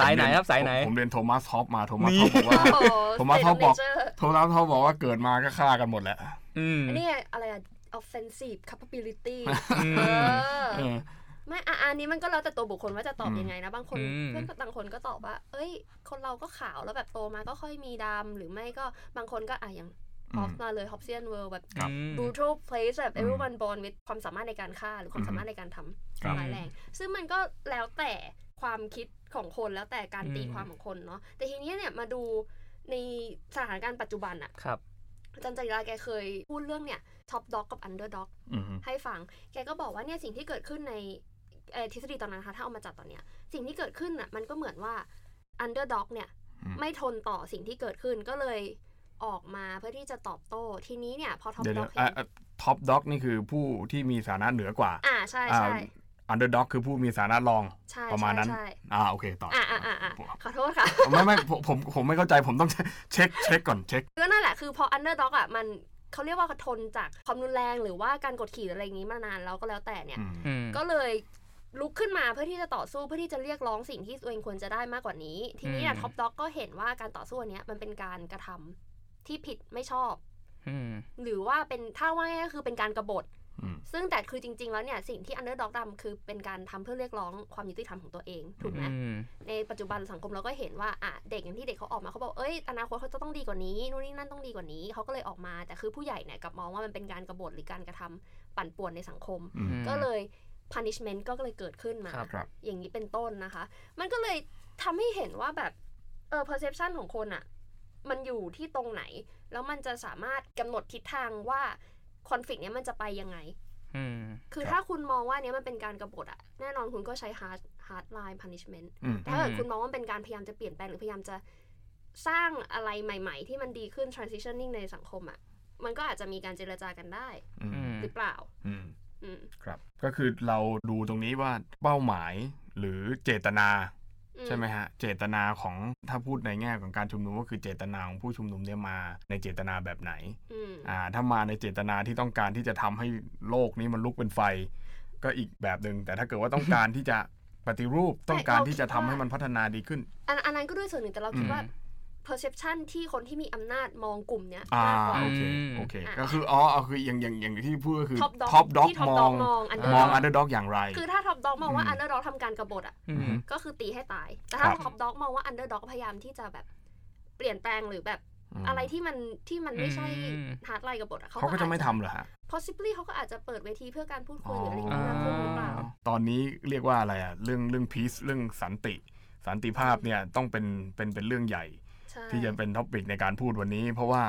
สายไหนครับสายไหน ผมผมเรียนโทมัสฮอบส์มา นี่โทมัสฮอบส์บอกว่าโอ้โหผมว่า State เขา of บอก Nature โทมัสฮอปบอกว่าเกิดมาก็ฆ่ากันหมดแหละอืมอันนี้อะไรอะ offensive capability อืมเออเออไม่อะอันนี้มันก็แล้วแต่ตัวบุคคลว่าจะตอบอืมยังไงนะ บางคนอืมเพื่อนบางคนก็ตอบว่า เอ้ย คนเราก็ขาวแล้วแบบโตมาก็ค่อยมีดำหรือไม่ก็บางคนก็อะอย่าง อืออมฟมาเลย Hobbesian world แบบครับอืม brutal place แบบอืม everyone born with ความสามารถในการฆ่าหรือความสามารถในการทครับำร้ายแรง ซึ่งมันก็แล้วแต่ความคิดของคนแล้วแต่การตีอืมความของคนเนาะแต่ทีนี้เนี่ยมาดูในสถานการณ์ปัจจุบันอะครับอาจารย์จันจิราแกเคยพูดเรื่องเนี่ย top dog กับ underdog อืมให้ฟัง แกก็บอกว่าเนี่ยสิ่งที่เกิดขึ้นในเอ่อทฤษฎีตอนนั้นนะคะถ้าเอามาจัดตอนเนี้ย สิ่งที่เกิดขึ้นอะมันก็เหมือนว่า underdog เนี่ยอืมไม่ทนต่อสิ่งที่เกิดขึ้นก็เลย ออกมาเพื่อที่จะตอบโต้ ทีนี้เนี่ย พอ top dog เดี๋ยว ๆเห็น top dog นี่คือผู้ที่มีฐานะเหนือกว่า อ่าใช่ใช่ underdog คือผู้มีฐานะรองใช่ประมาณนั้นใช่อ่าโอเคต่ออ่าอ่าอ่าอ่าขอโทษค่ะ ไม่ไม่ผมผมผมไม่เข้าใจผมต้องเช็คเช็คก่อนเช็คก็นั่นแหละคือพอ underdog อะมันเขาเรียกว่าทนจากความรุนแรงหรือว่าการกดขี่อะไรอย่างนี้มานานแล้วก็แล้วแต่เนี่ยอืมอืมก็เลยลุกขึ้นมาเพื่อที่จะต่อสู้เพื่อที่จะเรียกร้องสิ่งที่ตัวเองควรจะได้มากกว่านี้ ทีนี้อืม top dog ก็เห็นว่าการต่อสู้อันเนี้ยมันเป็นการกระทำ ที่ผิดไม่ชอบอืมหรือว่าเป็นถ้าว่าง่ายๆก็คือเป็นการกบฏอืมซึ่งแต่คือจริง ๆ แล้วเนี่ยสิ่งที่ underdog ทำคือเป็นการทำเพื่อเรียกร้องความยุติธรรมของตัวเองถูกไหมอืมในปัจจุบันสังคมเราก็เห็นว่าอะเด็กอย่างที่เด็กเขาออกมาเขาบอกเอ้ยอนาคตเขาจะต้องดีกว่านี้นู่นนี่นั่นต้องดีกว่านี้เขาก็เลยออกมาแต่คือผู้ใหญ่เนี่ยกลับมองว่ามันเป็นการกรบฏหรือการกระทำปั่นป่วนในสังคมอืมก็เลย punishment ก็เลยเกิดขึ้นมาครับครับอย่างนี้เป็นต้นนะคะ มันก็เลยทำให้เห็นว่าแบบเออ perception ของคนอะ มันอยู่ที่ตรงไหน แล้วมันจะสามารถกำหนดทิศทางว่า conflict เนี้ยมันจะไปยังไงอืมคือครับถ้าคุณมองว่าเนี้ยมันเป็นการกรบฏอะแน่นอนคุณก็ใช้ hard hard line punishment อืมถ้าเกิดอืมคุณมองว่าเป็นการพยายามจะเปลี่ยนแปลงหรือพยายามจะสร้างอะไรใหม่ ๆ ที่มันดีขึ้น transitioning ในสังคมอะมันก็อาจจะมีการเจรจากันได้อืมอืมหรือเปล่าอืมอืมครับ ก็คือเราดูตรงนี้ว่าเป้าหมายหรือเจตนาอื ใช่ไหมฮะ เจตนาของถ้าพูดในแง่ของการชุมนุมก็คือเจตนาของผู้ชุมนุมเนี่ยมาในเจตนาแบบไหนอืมอ่าถ้ามาในเจตนาที่ต้องการที่จะทำให้โลกนี้มันลุกเป็นไฟ ก็อีกแบบหนึ่งแต่ถ้าเกิดว่าต้องการที่จะปฏิรูปต้องการที่จะทำให้มันพัฒนาดีขึ้นอันอันนั้นก็ด้วยส่วนหนึ่งแต่เราคิดอืมว่า perception ที่คนที่มีอำนาจมองกลุ่มเนี้ยอ่ามากกว่า โอเคอืมโอเค อะก็คืออ๋อเอาคืออย่างอย่างอย่างที่พูดก็คือ top dog top dog ที่มอง top dog มอง underdog มอง underdog อย่างไร คือถ้า top dog มองว่าอืม อันเดอร์ด็อกทำการกบฏอะ อืม ก็คือตีให้ตาย แต่ถ้าครับ top dog มองว่า underdog พยายามที่จะแบบเปลี่ยนแปลงหรือแบบมอะไรที่มันที่มันไม่ใช่อืม hardline กบฏอะเขาก็จะไม่ทำเหรอฮะ possibly เขาก็อาจจะเปิดเวทีเพื่อการพูดคุยหรืออะไรอย่างเงี้ยมากขึ้นหรือเปล่า ตอนนี้เรียกว่าอะไรอะ เรื่องเรื่อง peace เรื่องสันติ สันติภาพเนี่ยต้องเป็นเป็นเป็นเรื่องใหญ่ใช่ ที่จะเป็น topic ในการพูดวันนี้ เพราะว่า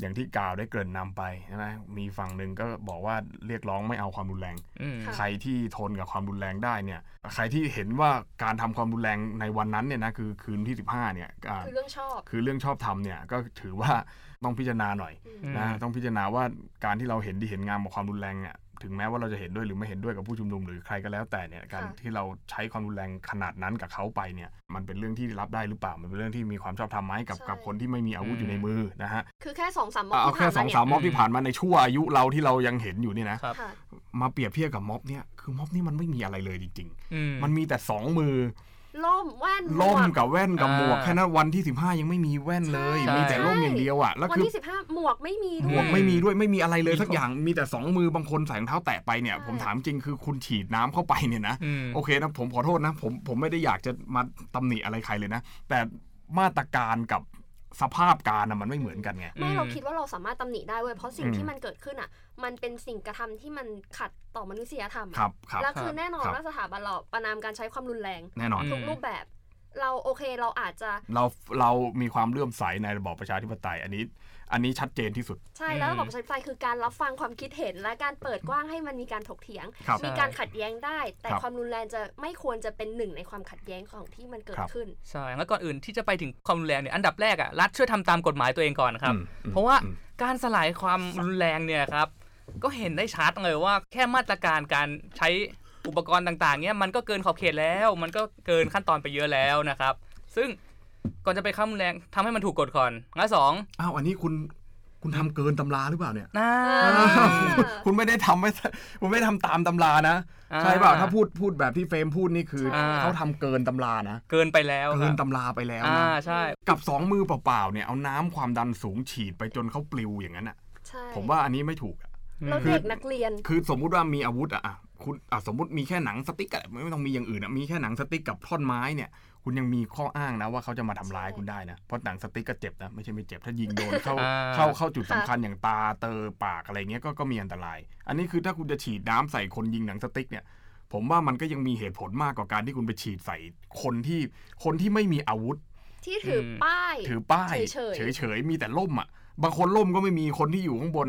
อย่างที่กล่าวได้เกริ่นนำไปใช่ไหมมีฝั่งหนึ่งก็บอกว่าเรียกร้องไม่เอาความรุนแรงอืมค่ะใครที่ทนกับความรุนแรงได้เนี่ย ใครที่เห็นว่าการทำความรุนแรงในวันนั้นเนี่ยนะคือคืนที่ 15เนี่ยอ่าคือเรื่องชอบคือเรื่องชอบทำเนี่ยก็ถือว่าต้องพิจารณาหน่อยอืมนะต้องพิจารณาว่าการที่เราเห็นดีเห็นงามกับความรุนแรงเนี่ย ถึงแม้ว่าเราจะเห็นด้วยหรือไม่เห็นด้วยกับผู้ชุมนุมหรือใครก็แล้วแต่เนี่ยการที่เราใช้ความรุนแรงขนาดนั้นกับเขาไปเนี่ยมันเป็นเรื่องที่รับได้หรือเปล่ามันเป็นเรื่องที่มีความชอบธรรมไหมกับกับคนที่ไม่มีอาวุธอยู่ในมือนะฮะคือแค่สองสามม็อบเอาที่แค่ผ่านสมาองเนี่สามยม็อบที่ผ่านมาในชั่วอายุเราที่เรายังเห็นอยู่นี่นะครับค่ะมาเปรียบเทียบกับม็อบเนี่ยคือม็อบนี่มันไม่มีอะไรเลยจริงอืมๆมันมีแต่สองมือ ล่มแว่นล่มหวกกับแว่นกับอ่าหมวกแค่นั้นวันที่ 15 ยังไม่มีแว่นเลยใช่มีแต่ร่มอย่างเดียวอะแล้ววันคือที่สิบห้าหมวกไม่มีหมด้ววกยไม่มีด้วยไม่มีอะไรเลยมีสักอย่างมีแต่สองมือบางคนใส่รองเท้าแตะไปเนี่ยใช่ผมถามจริงคือคุณฉีดน้ำเข้าไปเนี่ยนะอืมโอเคนะผมขอโทษนะ ผมผมไม่ได้อยากจะมาตำหนิอะไรใครเลยนะ แต่มาตรการกับ สภาพการนะมันไม่เหมือนกันไงไม่อืมเราคิดว่าเราสามารถตำหนิได้เว้ยเพราะสิ่งอืมที่มันเกิดขึ้นอะ มันเป็นสิ่งกระทำที่มันขัดต่อมนุษยธรรมอะครับครับแล้วคือแน่นอนครับว่าสถาบันเราประนามการใช้ความรุนแรงแน่นอนอืมทุกรูปแบบ เราโอเคเราอาจจะเราเรามีความเลื่อมใสในระบอบประชาธิปไตยอันนี้ อันนี้ชัดเจนที่สุด ใช่อืมแล้วระบบประชาธิปไตยคือการรับฟังความคิดเห็น และการเปิดกว้างให้มันมีการถกเถียงครับมีการขัดแย้งได้ แต่ครับความรุนแรงจะไม่ควรจะเป็นหนึ่งในความขัดแย้งของที่มันเกิดครับขึ้นใช่แล้วก่อนอื่นที่จะไปถึงความรุนแรงเนี่ยอันดับแรกอะรัฐช่วยทำตามกฎหมายตัวเองก่อนครับอืมอืมเพราะว่าอืมการสลายความรุนแรงเนี่ยครับก็เห็นได้ชัดเลยว่าแค่มาตรการการใช้อุปกรณ์ต่างๆเนี่ยมันก็เกินขอบเขตแล้ว มันก็เกินขั้นตอนไปเยอะแล้วนะครับ ซึ่ง ก่อนจะไปข้ามรุนแรงทำให้มันถูกกฎก่อนงั้นสองอ้าวอันนี้คุณคุณทำเกินตำราหรือเปล่าเนี่ยน่าอ่าคุณไม่ได้ทำไม่คุณไม่ได้ทำตามตำรานะอ่าใช่เปล่าถ้าพูดพูดแบบที่เฟรมพูดนี่คือใช่เขาทำเกินตำรานะ เกินไปแล้วคเกิรันบตำราไปแล้วอ่านะใช่ กับสองมือเปล่าๆเนี่ยเอาน้ำความดันสูงฉีดไปจนเขาปลิวอย่างนั้นอะใช่ผมว่าอันนี้ไม่ถูกอะเราเด็กนักเรียน คือสมมุติว่ามีอาวุธอะอะคุณอะสมมติมีแค่หนังสติ๊กอะไม่ต้องมีอย่างอื่นอะมีแค่หนังสติ๊กกับท่อนไม้เนี่ย คุณยังมีข้ออ้างนะว่าเขาจะมาทำร้ายใช่คุณได้นะ เพราะหนังสติ๊กก็เจ็บนะ ไม่ใช่ไม่เจ็บ ถ้ายิงโดนเข้าอ่าเข้าเข้าจุดสำคัญอย่างตาเตอปากอะไรเงี้ยก็ก็มีอันตราย อันนี้คือถ้าคุณจะฉีดน้ำใส่คนยิงหนังสติ๊กเนี่ย ผมว่ามันก็ยังมีเหตุผลมากกว่าการที่คุณไปฉีดใส่คนที่คนที่ไม่มีอาวุธ ที่ถืออมป้าย ถือป้ายเฉยๆเฉยๆมีแต่ล่มอะบางคนล่มก็ไม่มีคนที่อยู่ข้างบน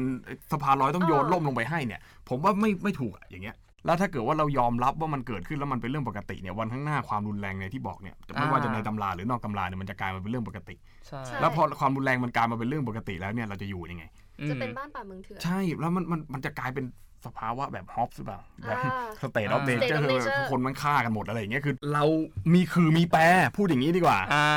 สะพานลอยต้องโยนเออล่มลงไปให้เนี่ย ผมว่าไม่ไม่ถูกอะอย่างเงี้ย แล้วถ้าเกิดว่าเรายอมรับว่ามันเกิดขึ้นแล้วมันเป็นเรื่องปกติเนี่ยวันข้างหน้าความรุนแรงในที่บอกเนี่ยไม่ว่าจะในตำราหรือนอกตำราเนี่ยมันจะกลายมาเป็นเรื่องปกติใช่ใช่แล้วพอความรุนแรงมันกลายมาเป็นเรื่องปกติแล้วเนี่ยเราจะอยู่ยังไง จะเป็นบ้านป่าเมืองเถื่อน ใช่ แล้วมันมันมันจะกลายเป็นสภาวะแบบฮอบส์หรือเปล่าแบบอ่าสเตทออฟอ่าเนเจอ State of ร์ nature คนมันฆ่ากันหมดอะไรอย่างเงี้ยคือ เรามีขื่อมีแปพูดอย่างนี้ดีกว่าอ่า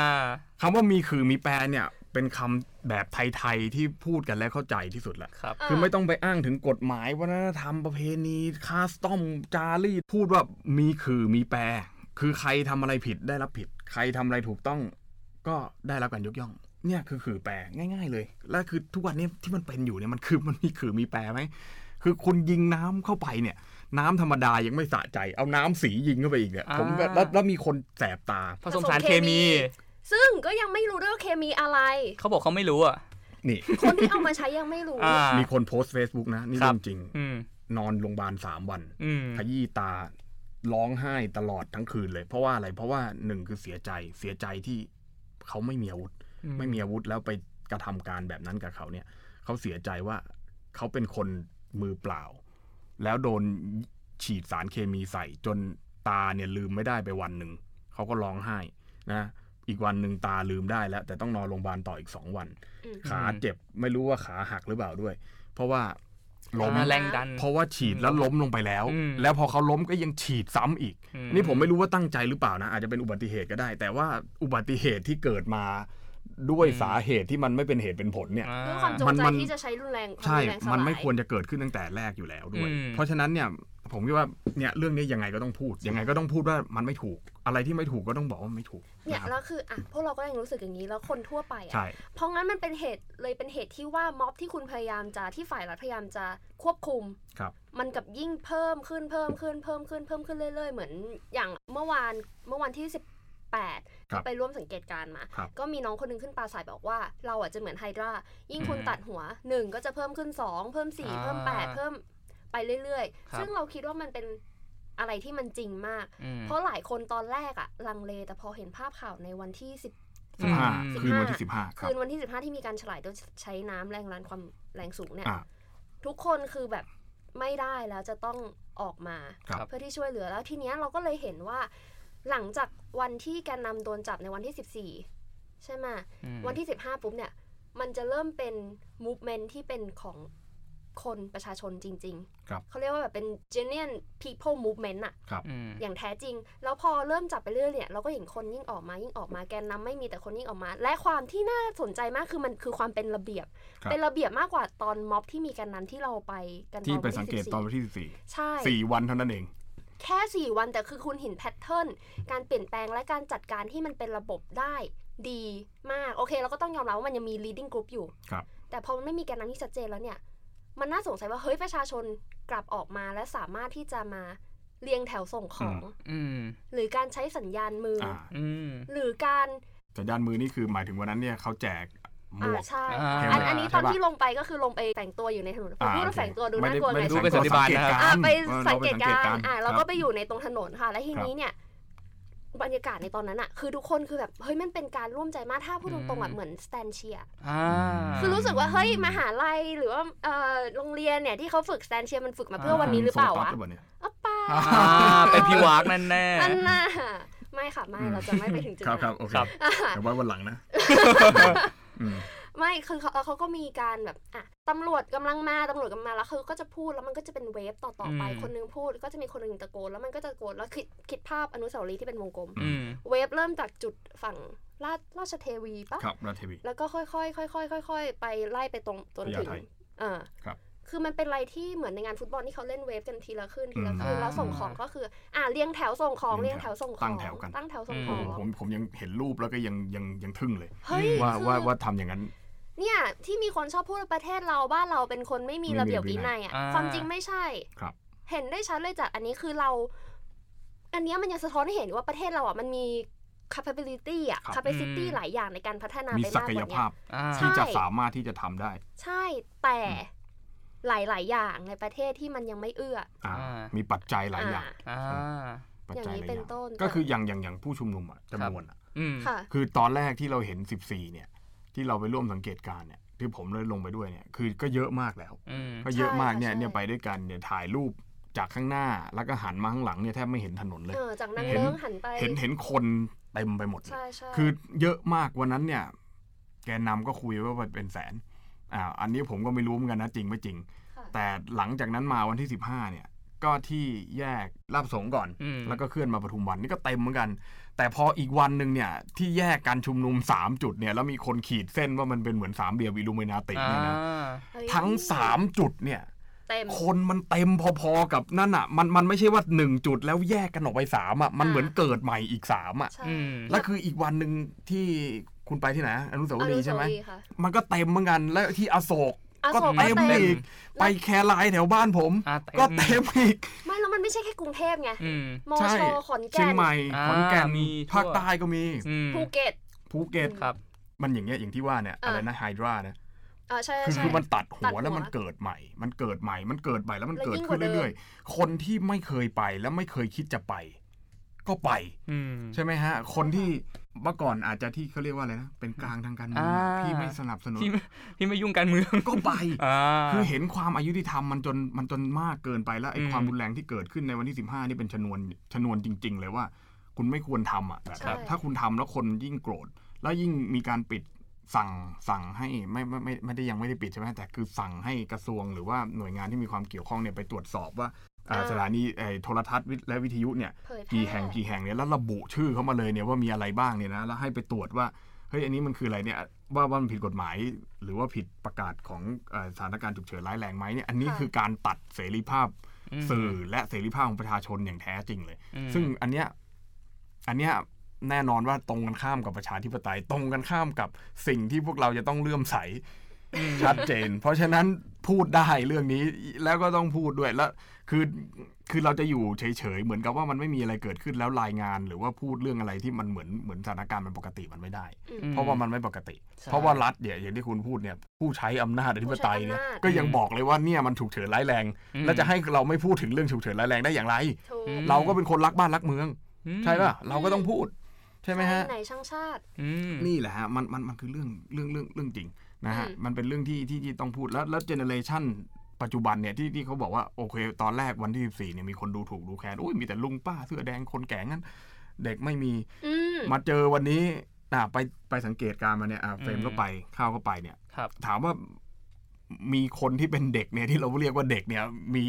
คำว่ามีขื่อมีแปเนี่ย เป็นคำแบบไทยๆที่พูดกันและเข้าใจที่สุดละครับเออคือไม่ต้องไปอ้างถึงกฎหมายวัฒนธรรมประเพณี custom จารีตพูดว่ามีขื่อมีแป คือใครทำอะไรผิดได้รับผิด ใครทำอะไรถูกต้อง ก็ได้รับการยกย่อง เนี่ยคือคือแปรง่าย ๆ เลย และคือทุกวันนี้ที่มันเป็นอยู่เนี่ยมันคือมันมีคือมีแปรไหมคือคุณยิงน้ำเข้าไปเนี่ยน้ำธรรมดายังไม่สะใจ เอาน้ำสียิงเข้าไปอีกเนี่ยผมก็อ่าแล้วแล้วมีคนแสบตาผสมสารเคมี ซึ่งก็ยังไม่รู้ด้วยว่าเคมีอะไร เขาบอกเขาไม่รู้อะ นี่ คนที่เอามาใช้ยังไม่รู้ อ่า มีคนโพสต์ Facebook นะ นี่ครัเรื่บ องจริง อืม นอนโรงพยาบาลสามวัน อืม ขยี้ตาร้องไห้ตลอดทั้งคืนเลย เพราะว่าอะไรเพราะว่าหนึ่งคือเสียใจเสียใจที่เขาไม่มีอาวุธ อืม ไม่มีอาวุธแล้วไปกระทำการแบบนั้นกับเขาเนี่ยเขาเสียใจว่าเขาเป็นคนมือเปล่า แล้วโดนฉีดสารเคมีใส่ จนตาเนี่ยลืมไม่ได้ไปวันหนึ่งเขาก็ร้องไห้นะ อีกวันหนึ่งตาลืมได้แล้ว แต่ต้องนอนโรงพยาบาลต่ออีกสองวันอืมขาเจ็บไม่รู้ว่าขาหักหรือเปล่าด้วย เพราะว่าล้มอ่าแรงดัน เพราะว่าฉีดแล้วล้มลงไปแล้วอืมแล้วพอเขาล้มก็ยังฉีดซ้ำอีกอืมนี่ผมไม่รู้ว่าตั้งใจหรือเปล่านะ อาจจะเป็นอุบัติเหตุก็ได้ แต่ว่าอุบัติเหตุที่เกิดมาด้วยสาเหตุที่มันไม่เป็นเหตุเป็นผลเนี่ยอ่าด้วยความจงมันใจมันที่จะใช้รุนแรงความใช่รุนแรงสลายมันไม่ควรจะเกิดขึ้นตั้งแต่แรกอยู่แล้วด้วยอืมเพราะฉะนั้นเนี่ย ผมคิดว่าเนี่ยเรื่องนี้ยังไงก็ต้องพูดยังไงก็ต้องพูดว่ามันไม่ถูก อะไรที่ไม่ถูกก็ต้องบอกว่าไม่ถูกเนี่ยนะครับแล้วคืออะพวกเราก็ยังรู้สึกอย่างนี้แล้วคนทั่วไปอะใช่เพราะงั้นมันเป็นเหตุเลยเป็นเหตุที่ว่าม็อบที่คุณพยายามจะที่ฝ่ายรัฐพยายามจะควบคุมครับ มันกับยิ่งเพิ่มขึ้นเพิ่มขึ้นเพิ่มขึ้นเพิ่มขึ้นเรื่อยๆ เหมือน อย่างเมื่อวานเมื่อวันที่18ครัก็บไปร่วมสังเกตการณ์มาครับก็มีน้องคนหนึงขึ้นปราศัยบอกว่า เราอะจะเหมือนไฮดรายิ่งคุณอืมตัดหัว 1 ก็จะเพิ่มขึ้น 2 เพิ่ม 4 เพิ่มอ่า8เพิ่ม ไปเรื่อยครับๆซึ่งเราคิดว่ามันเป็นอะไรที่มันจริงมากอืมเพราะหลายคนตอนแรกอะลังเล แต่พอเห็นภาพข่าวในวันที่สิบห้าอืมคืนวันที่สิบห้าครัคืบนวันที่15ที่มีการฉลายโดยใช้น้ำแรงรันความแรงสูงเนี่ยอ่าทุกคนคือแบบไม่ได้แล้วจะต้องออกมาครับเพื่อที่ช่วยเหลือแล้วทีเนี้ยเราก็เลยเห็นว่า หลังจากวันที่แกนนำโดนจับในวันที่14ใช่ไหมอืมวันที่15ปุ๊บเนี่ย มันจะเริ่มเป็น movement ที่เป็นของ คนประชาชนจริงครับๆเขาเรียกว่าแบบเป็น genuine people movement อะอืมอย่างแท้จริง แล้วพอเริ่มจับไปเรื่อยเนี่ยเราก็เห็นคนยิ่งออกมายิ่งออกมาแกนนำไม่มีแต่คนยิ่งออกมา และความที่น่าสนใจมากคือมันคือความเป็นระเบียบครับเป็นระเบียบมากกว่าตอนม็อบที่มีแกนนำที่เราไปกันตที่อนไปวันสังเกต14ตอนวันที่สิบสี่ใช่สี่วันเท่านั้นเองแค่สี่วันแต่คือคุณเห็นแพทเทิร์นการเปลี่ยนแปลงและการจัดการที่มันเป็นระบบได้ดีมาก โอเค เราก็ต้องยอมรับว่ามันยังมี leading group อยู่ครับแต่พอมันไม่มีแกนนำที่ชัดเจนแล้วเนี่ย มันน่าสงสัยว่าเฮ้ยประชาชนกลับออกมาและสามารถที่จะมาเรียงแถวส่งของอืมหรือการใช้สัญญาณมือออ่าอืมหรือการสัญญาณมือนี่คือหมายถึงวันนั้นเนี่ยเขาแจกหมอ่าวกใช่อ่าอันอันนี้ตอนใช่ปะที่ลงไปก็คือลงไปแต่งตัวอยู่ในถนนผมพูดว่าแต่งตัวดูไม่น่าได้กลัวไม่ไงได้ดูเป็นสันติบาลนะครับอ่าไปเออสัเรางไปเกตสังกาเกตรการณ์ณ์อ่าเราคก็รับไปอยู่ในตรงถนนค่ะ และทีนี้เนี่ย บรรยากาศในตอนนั้นอะคือทุกคนคือแบบเฮ้ยมันเป็นการร่วมใจมากถ้าพูดตรงๆอะอืมเหมือนสแตนเชียอ่าคือรู้สึกว่าเฮ้ยมหาลัยหรือว่าเอ่อโรงเรียนเนี่ยที่เขาฝึกสแตนเชียมันฝึกมาเพื่อวันนี้หรือเปล่าโซตัสวะหรือเปล่าเนี่ยอ๋อเปล่าอ่าเป็นพี่วากแน่แน่อันน่ะไม่ค่ะไม่อืมเราจะไม่ไปถึงจุดครับนั้นครับโอเคครับอ่าเดี๋ยวไว้วันหลังนะอืม ไม่คือเขาเขาก็มีการแบบอะตำรวจกำลังมาตำรวจกำลังมาแล้วคือก็จะพูดแล้วมันก็จะเป็นเวฟต่อๆไปอืมคนนึงพูดก็จะมีคนนึงตะโกนแล้วมันก็จะตะโกนแล้วคิดคิดภาพอนุสาวรีย์ที่เป็นวงกลมอืมเวฟเริ่มจากจุดฝั่งราชราชเทวีปะครับราชเทวีแล้วก็ค่อยๆค่อยๆค่อยๆไปไล่ไปตรงจนถึงพญาไทอ่าครับคือมันเป็นอะไรที่เหมือนในงานฟุตบอลที่เขาเล่นเวฟกันทีละขึ้นทีละอืมขึ้นอ่าแล้วส่งของก็คือ อ่าเรียงแถวส่งของเรีเรียยงงแถแถววส่งของตั้งแถวกันตั้งแถวส่งอืมขผองมผมผมยังเห็นรูปแล้วก็ยังยังยังทึ่งเลยเฮ้ยว่าคือว่าว่าทำอย่างนั้น เนี่ยที่มีคนชอบพูดว่าประเทศเราบ้านเราเป็นคนไม่มีไม่มีระเบียบวิวินันัยยอะอ่าความจริงไม่ใช่ครับ เห็นได้ชัดเลยจากอันนี้คือเรา อันเนี้ยมันยังสะท้อนให้เห็นว่าประเทศเราอะมันมี capability อะครับ capacity อืมหลายอย่างในการพัฒนามีไปศัมากกกยว่าเนี้ภายพอ่าใช่ที่จะสามารถที่จะทำได้ ใช่แต่หลาย ๆ อย่างในประเทศที่มันยังไม่เอื้ออ่าอ่ามีปัจจัยหลายอย่างอ่าปัจอย่างจัยนี้หลายเป็นอย่างต้นก็คืออย่างอย่างอย่างผู้ชุมนุมอะจำนวนอะอืมค่ะคือตอนแรกที่เราเห็น 14 เนี่ย ที่เราไปร่วมสังเกตการณ์เนี่ยที่ผมเลยลงไปด้วยเนี่ยคือก็เยอะมากแล้วอืมก็เยอะมากเนี่ยใช่เนี่ยไปด้วยกันเนี่ยถ่ายรูปจากข้างหน้าแล้วก็หันมาข้างหลังเนี่ยแทบไม่เห็นถนนเลยเออจากนางเห็นเลิ้งหันไปเห็นเห็นคนเต็มไปหมดเลยใช่ใช่คือเยอะมากวันนั้นเนี่ย แกนนำก็คุยว่าเป็นแสนอ่าอันนี้ผมก็ไม่รู้เหมือนกันนะจริงไม่จริงค่ะแต่หลังจากนั้นมาวันที่ 15 เนี่ย ก็ที่แยกลาบสงฆ์ก่อนอืมแล้วก็เคลื่อนมาปทุมวันนี่ก็เต็มเหมือนกัน แต่พออีกวันหนึ่งเนี่ย ที่แยกการชุมนุม 3 จุดเนี่ย แล้วมีคนขีดเส้นว่ามันเป็นเหมือนสามเหลี่ยมอิลูมินาติอ่าเนี่ยนะเฮ้ยทั้ง 3 จุดเนี่ยเต็มคนมันเต็มพอๆกับนั่นอะ มันมันไม่ใช่ว่า1จุดแล้วแยกกันออกไป3อะมันเหมือนเกิดใหม่อีก3อะใช่อืมแล้วคืออีกวันหนึ่งที่คุณไปที่ไหนอนุสาวรีย์ใช่ไหมอนุสาวรีย์ค่ะมันก็เต็มเหมือนกันแล้วที่อโศกอ ก็โศกก็เต็มเต็มอีก ไปแครายแถวบ้านผมอ่าก็เต็มอีก ไม่แล้วมันไม่ใช่แค่กรุงเทพไงอืมใช่ มอชอ เชียแก่งนใหม่ ขอนแก่นอ่าขอนแก่นมีทั่วภาคใต้ก็มีอืมภูเก็ตภูเก็ตครับ มันอย่างเงี้ยอย่างที่ว่าเนี่ยอ่าอะไรนะไฮดรานะเออใช่คือใช่คือมันตัดหัตัดวหัวแล้วมันเกิดใหม่ มันเกิดใหม่ มันเกิดใหม่แล้วมันแล้วเกิดยิ่งขึ้นกว่าเดิมเรื่อยๆ คนที่ไม่เคยไปและไม่เคยคิดจะไป ก็ไปอืมใช่ไหมฮะ คนที่ เมื่อก่อนอาจจะที่เขาเรียกว่าอะไรนะ เป็นกลางทางการเมืองอ่าพี่ไม่สนับสนุนที่ไม่ที่ไม่ยุ่งการเมืองก็ไปอ่าคือเห็นความอายุติธรรมมันจนมันจนมากเกินไปแล้วไอ้อืมความรุนแรงที่เกิดขึ้นในวันที่15นี่เป็นชนวนชนวนจริง ๆ เลยว่า คุณไม่ควรทำอะแบบใช่ถ้าคุณทำแล้วคนยิ่งโกรธ แล้วยิ่งมีการปิดสั่งสั่งให้ไม่ไม่ไม่ไม่ได้ยังไม่ได้ปิดใช่ไหมแต่คือสั่งให้กระทรวงหรือว่าหน่วยงานที่มีความเกี่ยวข้องเนี่ยไปตรวจสอบว่าอ่าอ่า สถานีไอ้โทรทัศน์วิทและวิทยุเนี่ยเผยแพร่กี่แห่งกี่แห่งเนี่ยแล้วระบุชื่อเขามาเลยเนี่ยว่ามีอะไรบ้างเนี่ยนะแล้วให้ไปตรวจว่าเฮ้ยอันนี้มันคืออะไรเนี่ยว่าว่ามันผิดกฎหมาย หรือว่าผิดประกาศของเอ่อสถานการณ์ฉุกเฉินร้ายแรงไหมเนี่ยอันนี้ค่ะคือการตัดเสรีภาพอืมสื่อและเสรีภาพของประชาชนอย่างแท้จริงเลยอืมซึ่งอันเนี้ยอันเนี้ยแน่นอนว่าตรงกันข้ามกับประชาธิปไตยตรงกันข้ามกับสิ่งที่พวกเราจะต้องเลื่อมใสอืม ชัดเจน เพราะฉะนั้นพูดได้เรื่องนี้แล้วก็ต้องพูดด้วยแล้วคือคือเราจะอยู่เฉยๆเหมือนกับว่ามันไม่มีอะไรเกิดขึ้นแล้วรายงาน หรือว่าพูดเรื่องอะไรที่มันเหมือนเหมือนสถานการณ์มันปกติมันไม่ได้อืมอืมเพราะว่ามันไม่ปกติใช่เพราะว่ารัฐเนี่ยอย่างที่คุณพูดเนี่ยผู้ใช้อำนาจอธิปไตยเนี่ยผู้ใช้อำนาจก็ยังบอกเลยว่าเนี่ยมันฉุกเฉินร้ายแรงอืมแล้วจะให้เราไม่พูดถึงเรื่องฉุกเฉินร้ายแรงได้อย่างไรถูกอืมเราก็เป็นคนรักบ้านรักเมืองอืมใช่ป่ะเราก็ต้องพูด ใช่ไหมฮะใครไหนช่างชาติอืมนี่แหละฮะมันมันมันคือเรื่องเรื่องเรื่องเรื่องจริง นะฮะอืมมันเป็นเรื่องที่ที่ที่ต้องพูดแล้วแล้วเจเนเรชันปัจจุบันเนี่ยที่ที่เขาบอกว่าโอเคตอนแรกวันที่ 14เนี่ยมีคนดูถูกดูแคลนอุ้ยมีแต่ลุงป้าเสื้อแดงคนแก่งั้น เด็กไม่มีอืมมาเจอวันนี้อะไปไปสังเกตการณ์มาเนี่ยอะเฟรมอืมก็ไปเขาก็ไปเนี่ยครับถามว่ามีคนที่เป็นเด็กเนี่ยที่เราเรียกว่าเด็กเนี่ย มี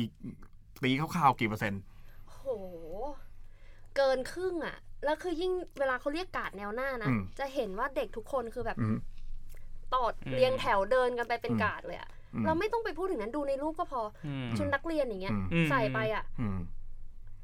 ตีคร่าวๆกี่เปอร์เซ็นต์โหเกินครึ่งอะแล้วคือยิ่งเวลาเขาเรียกการ์ดแนวหน้านะอืมจะเห็นว่าเด็กทุกคนคือแบบอืม ตอดอืมเรียงแถวเดินกันไปเป็นอืมการ์ดเลยอะอืมเราไม่ต้องไปพูดถึงนั้นดูในรูปก็พออืมชุดนักเรียนอย่างเงี้ยอืมอืมใส่ไปอะอืม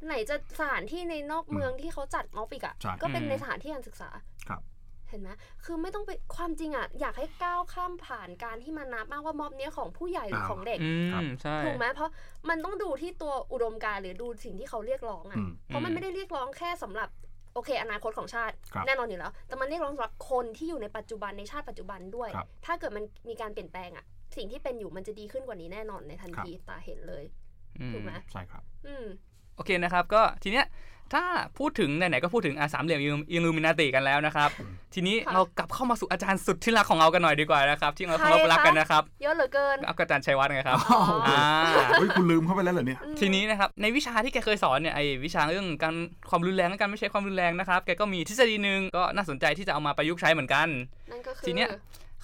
ไหนจะสถานที่ในนอกเมืองที่เขาจัดม็อบอีกอะใช่ก็เป็นอืมในสถานที่การศึกษาครับเห็นไหมคือไม่ต้องไป ความจริงอะอยากให้ก้าวข้ามผ่านการที่มานับมากว่าม็อบเนี้ยของผู้ใหญ่หรืออ่าของเด็กอืครับมใช่ถูกไหมเพราะมันต้องดูที่ตัวอุดมการณ์หรือดูสิ่งที่เขาเรียกร้องอะอืมเพราะมันไม่ได้เรียกร้องแค่สำหรับ โอเค อนาคตของชาติครับแน่นอนอยู่แล้ว แต่มันเรียกร้องสำหรับคนที่อยู่ในปัจจุบันในชาติปัจจุบันด้วยครับถ้าเกิดมันมีการเปลี่ยนแปลงอะสิ่งที่เป็นอยู่มันจะดีขึ้นกว่านี้แน่นอนในทันทีตาเห็นเลยอืมถูกไหมใช่ครับ อืมโอเคนะครับ ก็ทีเนี้ย ถ้าพูดถึงไหนๆก็พูดถึงอาสามเหลี่ยมอิลูมินาติกันแล้วนะครับ ทีนี้ค่ะเรากลับเข้ามาสู่อาจารย์สุดที่รักของเรากันหน่อยดีกว่านะครับ ที่เราใครเคารพรักคะกันนะครับเยอะเหลือเกินเอาอาจารย์ชัยวัฒน์ไงครับอ๋ออ่าเฮ้ยคุณลืมเข้าไปแล้วเหรอเนี่ยอืมทีนี้นะครับในวิชาที่แกเคยสอนเนี่ยไอวิชาเรื่องการความรุนแรงและการไม่ใช้ความรุนแรงนะครับแกก็มีทฤษฎีหนึ่งก็น่าสนใจที่จะเอามาประยุกต์ใช้เหมือนกันนั่นก็คือทีเนี้ย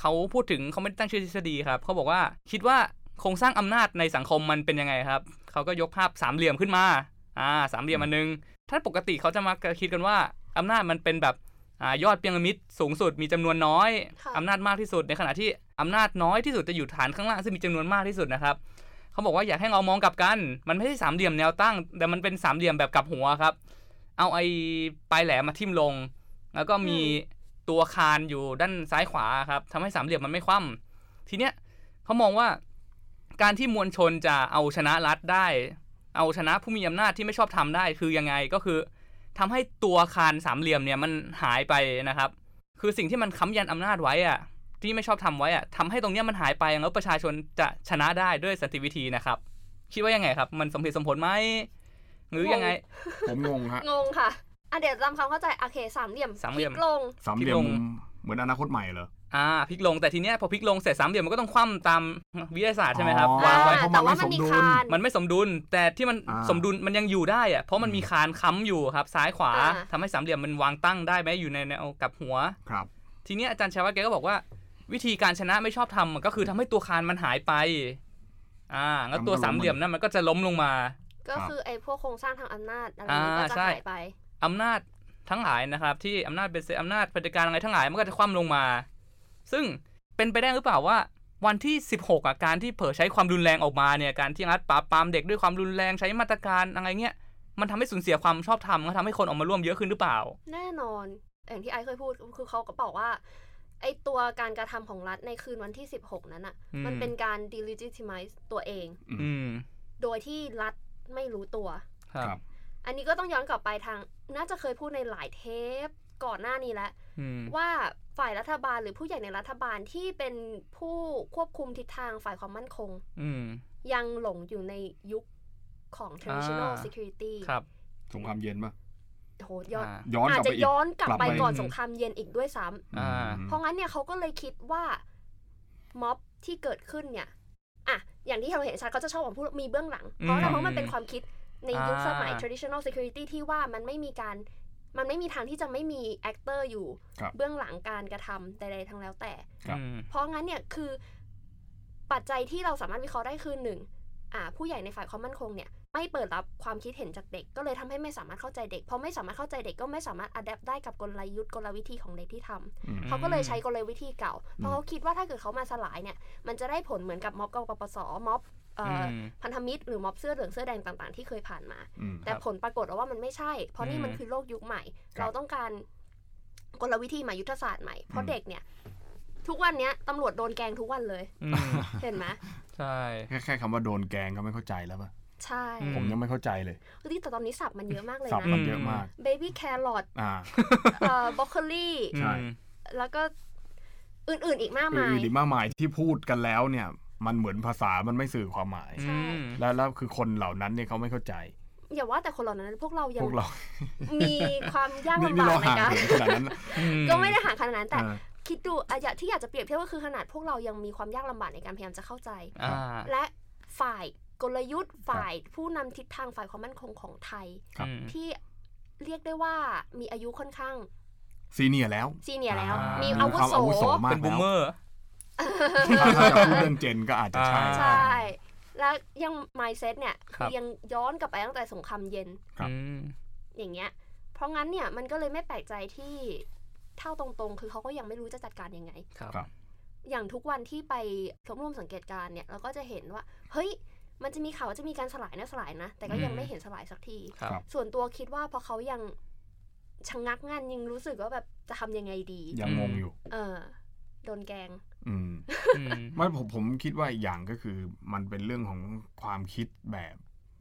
เขาพูดถึงเขาไม่ได้ตั้งชื่อทฤษฎีครับเขาบอกว่าคิดว่าโครงสร้างอำนาจในสังคมมันเป็นยังไงครับเขาก็ยกภาพสามเหลี่ยมขึ้นมาอ่าสามเหลี่ยมอันนึง ถ้าปกติเขาจะมาคิดกันว่าอำนาจมันเป็นแบบอ่ายอดพีระมิดสูงสุดมีจำนวนน้อยค่ะอำนาจมากที่สุดในขณะที่อำนาจน้อยที่สุดจะอยู่ฐานข้างล่างซึ่งมีจำนวนมากที่สุดนะครับเขาบอกว่าอยากให้เรามองกลับกัน มันไม่ใช่สามเหลี่ยมแนวตั้ง แต่มันเป็นสามเหลี่ยมแบบกลับหัวครับ เอาไอ้ปลายแหลมมาทิ่มลง แล้วก็มีตัวคานอยู่ด้านซ้ายขวาครับทำให้สามเหลี่ยมมันไม่คว่ำทีเนี้ยเขามองว่าการที่มวลชนจะเอาชนะรัฐได้ เอาชนะผู้มีอำนาจที่ไม่ชอบทำได้คือยังไงก็คือทำให้ตัวคานสามเหลี่ยมเนี่ยมันหายไปนะครับ คือสิ่งที่มันค้ำยันอำนาจไว้อะที่ไม่ชอบทำไว้อะทำให้ตรงเนี้ยมันหายไปแล้วประชาชนจะชนะได้ด้วยสันติวิธีนะครับ คิดว่ายังไงครับ มันสมเหตุสมผลไหมหรือยังไง ผมงงฮะงงค่ะอะเดี๋ยวจำความเข้าใจโอเคสามเหลี่ยมสามเหลี่ยมพลิกลงสามเหลี่ยที่มลงเหมือนอนาคตใหม่เหรอ อ่าพลิกลงแต่ทีเนี้ยพอพลิกลงเสร็จสามเหลี่ยมมันก็ต้องคว่ำตามวิทยาศาสตร์ใช่ไหมครับอ๋อวางไว้เพราะมันแต่ว่าไม่มันมีสมดุลคานมันไม่สมดุล แต่ที่มันอ่าสมดุลมันยังอยู่ได้อะเพราะมันมีคานค้ำอยู่ครับ ซ้ายขวาอ่าทำให้สามเหลี่ยมมันวางตั้งได้ไหมอยู่ในแนวกับหัวครับ ทีเนี้ยอาจารย์ชาวัฒน์แกก็บอกว่า วิธีการชนะไม่ชอบทำก็คือทำให้ตัวคานมันหายไปอ่าแล้วตัวมันก็ล้มสามเหลี่ยมนั้นมันก็จะล้มลงมา ก็ครับคือไอ้พวกโครงสร้างทางอำนาจอะไรอ่านี้ก็จะใช่หายไปอำนาจทั้งหลายนะครับ ที่อำนาจเป็นอำนาจเผด็จการอะไรทั้งหลายมันก็จะคว่ำลงมา ซึ่งเป็นไปได้หรือเปล่าว่า วันที่ 16อะการที่เผยใช้ความรุนแรงออกมาเนี่ยการที่รัฐปราบปรามเด็กด้วยความรุนแรงใช้มาตรการอะไรเงี้ยมันทำให้สูญเสียความชอบธรรมก็ทำให้คนออกมาร่วมเยอะขึ้นหรือเปล่า แน่นอนอย่างที่ไอซ์เคยพูดคือเขาก็บอกว่าไอตัวการกระทำของรัฐในคืนวันที่ 16 นั้นอะอืมมันเป็นการ delegitimize ตัวเอง อืมโดยที่รัฐไม่รู้ตัวครับครับ อันนี้ก็ต้องย้อนกลับไปทาง น่าจะเคยพูดในหลายเทปก่อนหน้านี้แล้วอืมว่า ฝ่ายรัฐบาลหรือผู้ใหญ่ในรัฐบาลที่เป็นผู้ควบคุมทิศทางฝ่ายความมั่นคงอืมยังหลงอยู่ในยุคของ traditional อ่า security ครับสงครามเย็นปะโหย้อนอ่าย้อนกอาจลับจะไปอีกย้อนกลับกลับไปไปก่อนอืมสงครามเย็นอีกด้วยซ้ำอ่าเพราะงั้นเนี่ยเขาก็เลยคิดว่าม็อบที่เกิดขึ้นเนี่ยอะอย่างที่เราเห็นชัดเขาจะชอบบอกพูดว่ามีเบื้องหลัง เพราะอะไรอืมเพราะมันเป็นความคิดในยุคสมัยอ่า traditional security ที่ว่ามันไม่มีการ มันไม่มีทางที่จะไม่มี actor อยู่ครับเบื้องหลังการกระทำใดๆทั้งแล้วแต่ครับอืมเพราะงั้นเนี่ยคือปัจจัยที่เราสามารถวิเคราะห์ได้คือหนึ่งอ่าผู้ใหญ่ในฝ่ายความมั่นคงเนี่ยไม่เปิดรับความคิดเห็นจากเด็ก ก็เลยทำให้ไม่สามารถเข้าใจเด็กพอไม่สามารถเข้าใจเด็กก็ไม่สามารถอัดแอปได้กับกลยุทธ์กลวิธีของเด็กที่ทำอืมเขาก็เลยใช้กลวิธีเก่า เพอืราะมเขาคิดว่าถ้าเกิดเขามาสลายเนี่ยมันจะได้ผลเหมือนกับม็อบกปปสม็อบเอ่ออม พันธมิตรหรือม็อบเสื้อเหลืองเสื้อแดงต่างๆ ที่เคยผ่านมาอืมแต่ผลปรากฏว่ามันไม่ใช่ เพราะนี่มันอืมคือโลกยุคใหม่ครับเราต้องการกลวิธีใหม่ยุทธศาสตร์ใหม่เพราะอืมเด็กเนี่ย ทุกวันเนี้ยตำรวจโดนแกล้งทุกวันเลยอืมเห็นไหมใช่แค่แค่คำว่าโดนแกงก็ไม่เข้าใจแล้วปะใช่อืผมยังไม่เข้าใจเลยเฮ้ยแต่ตอนนี้สับมันเยอะมากเลยสับนะมันเยอะมากเบบี้แครอทอ่าเอ่อบรอกโคลีใช่อืมแล้วก็อื่นๆอีกมากมายอื่นๆอีกมากมายที่พูดกันแล้วเนี่ย มันเหมือนภาษามันไม่สื่อความหมาย ใช่อืมแล้วแล้วคือคนเหล่านั้นเนี่ยเขาไม่เข้าใจ อย่าว่าแต่คนเหล่านั้นพวกเรายัพงวกเรามีความยากนี่ลำนี่บาเรากในห่างการถึงขนาดนั้นอืมก็ไม่ได้ห่างขนาดนั้นแต่อ่า คิดดูอะอย่างที่อยากจะเปรียบเทียบก็คือขนาดพวกเรายังมีความยากลำบากในการพยายามจะเข้าใจ อ่า และฝ่ายกลยุทธ์ฝ่ายผู้นำทิศทางฝ่ายความมั่นคงของไทย ครับ อืม ที่เรียกได้ว่ามีอายุค่อนข้าง senior แล้ว senior แล้ว อ่ามีมีอาวุโสอาวุโสมากเป็น boomer ถ้าถ้าจะพูดเรื่อง gen ก็อาจจะใช่อ่าใช่ แล้วยัง mindset เนี่ยคคือยังย้อนกลับไปตั้งแต่สงครามเย็นครับ อืม อย่างเงี้ย เพราะงั้นเนี่ยมันก็เลยไม่แปลกใจที่เท่าตรงๆ คือเขาก็ยังไม่รู้จะจัดการยังไง ครับ ครับ อย่างทุกวันที่ไปร่วมสังเกตการณ์เนี่ยเราก็จะเห็นว่า เฮ้ย มันจะมีข่าวว่าจะมีการสลายนะสลายนะ แต่ก็ยังอืม ไม่เห็นสลายสักที ครับ ครับ ส่วนตัวคิดว่าพอเขายังชะงักงันยังรู้สึกว่าแบบจะทำยังไงดี ยังงงอยู่ เออโดนแกง อืมอืมไม่ผมผมคิดว่าอีกอย่างก็คือ มันเป็นเรื่องของความคิดแบบ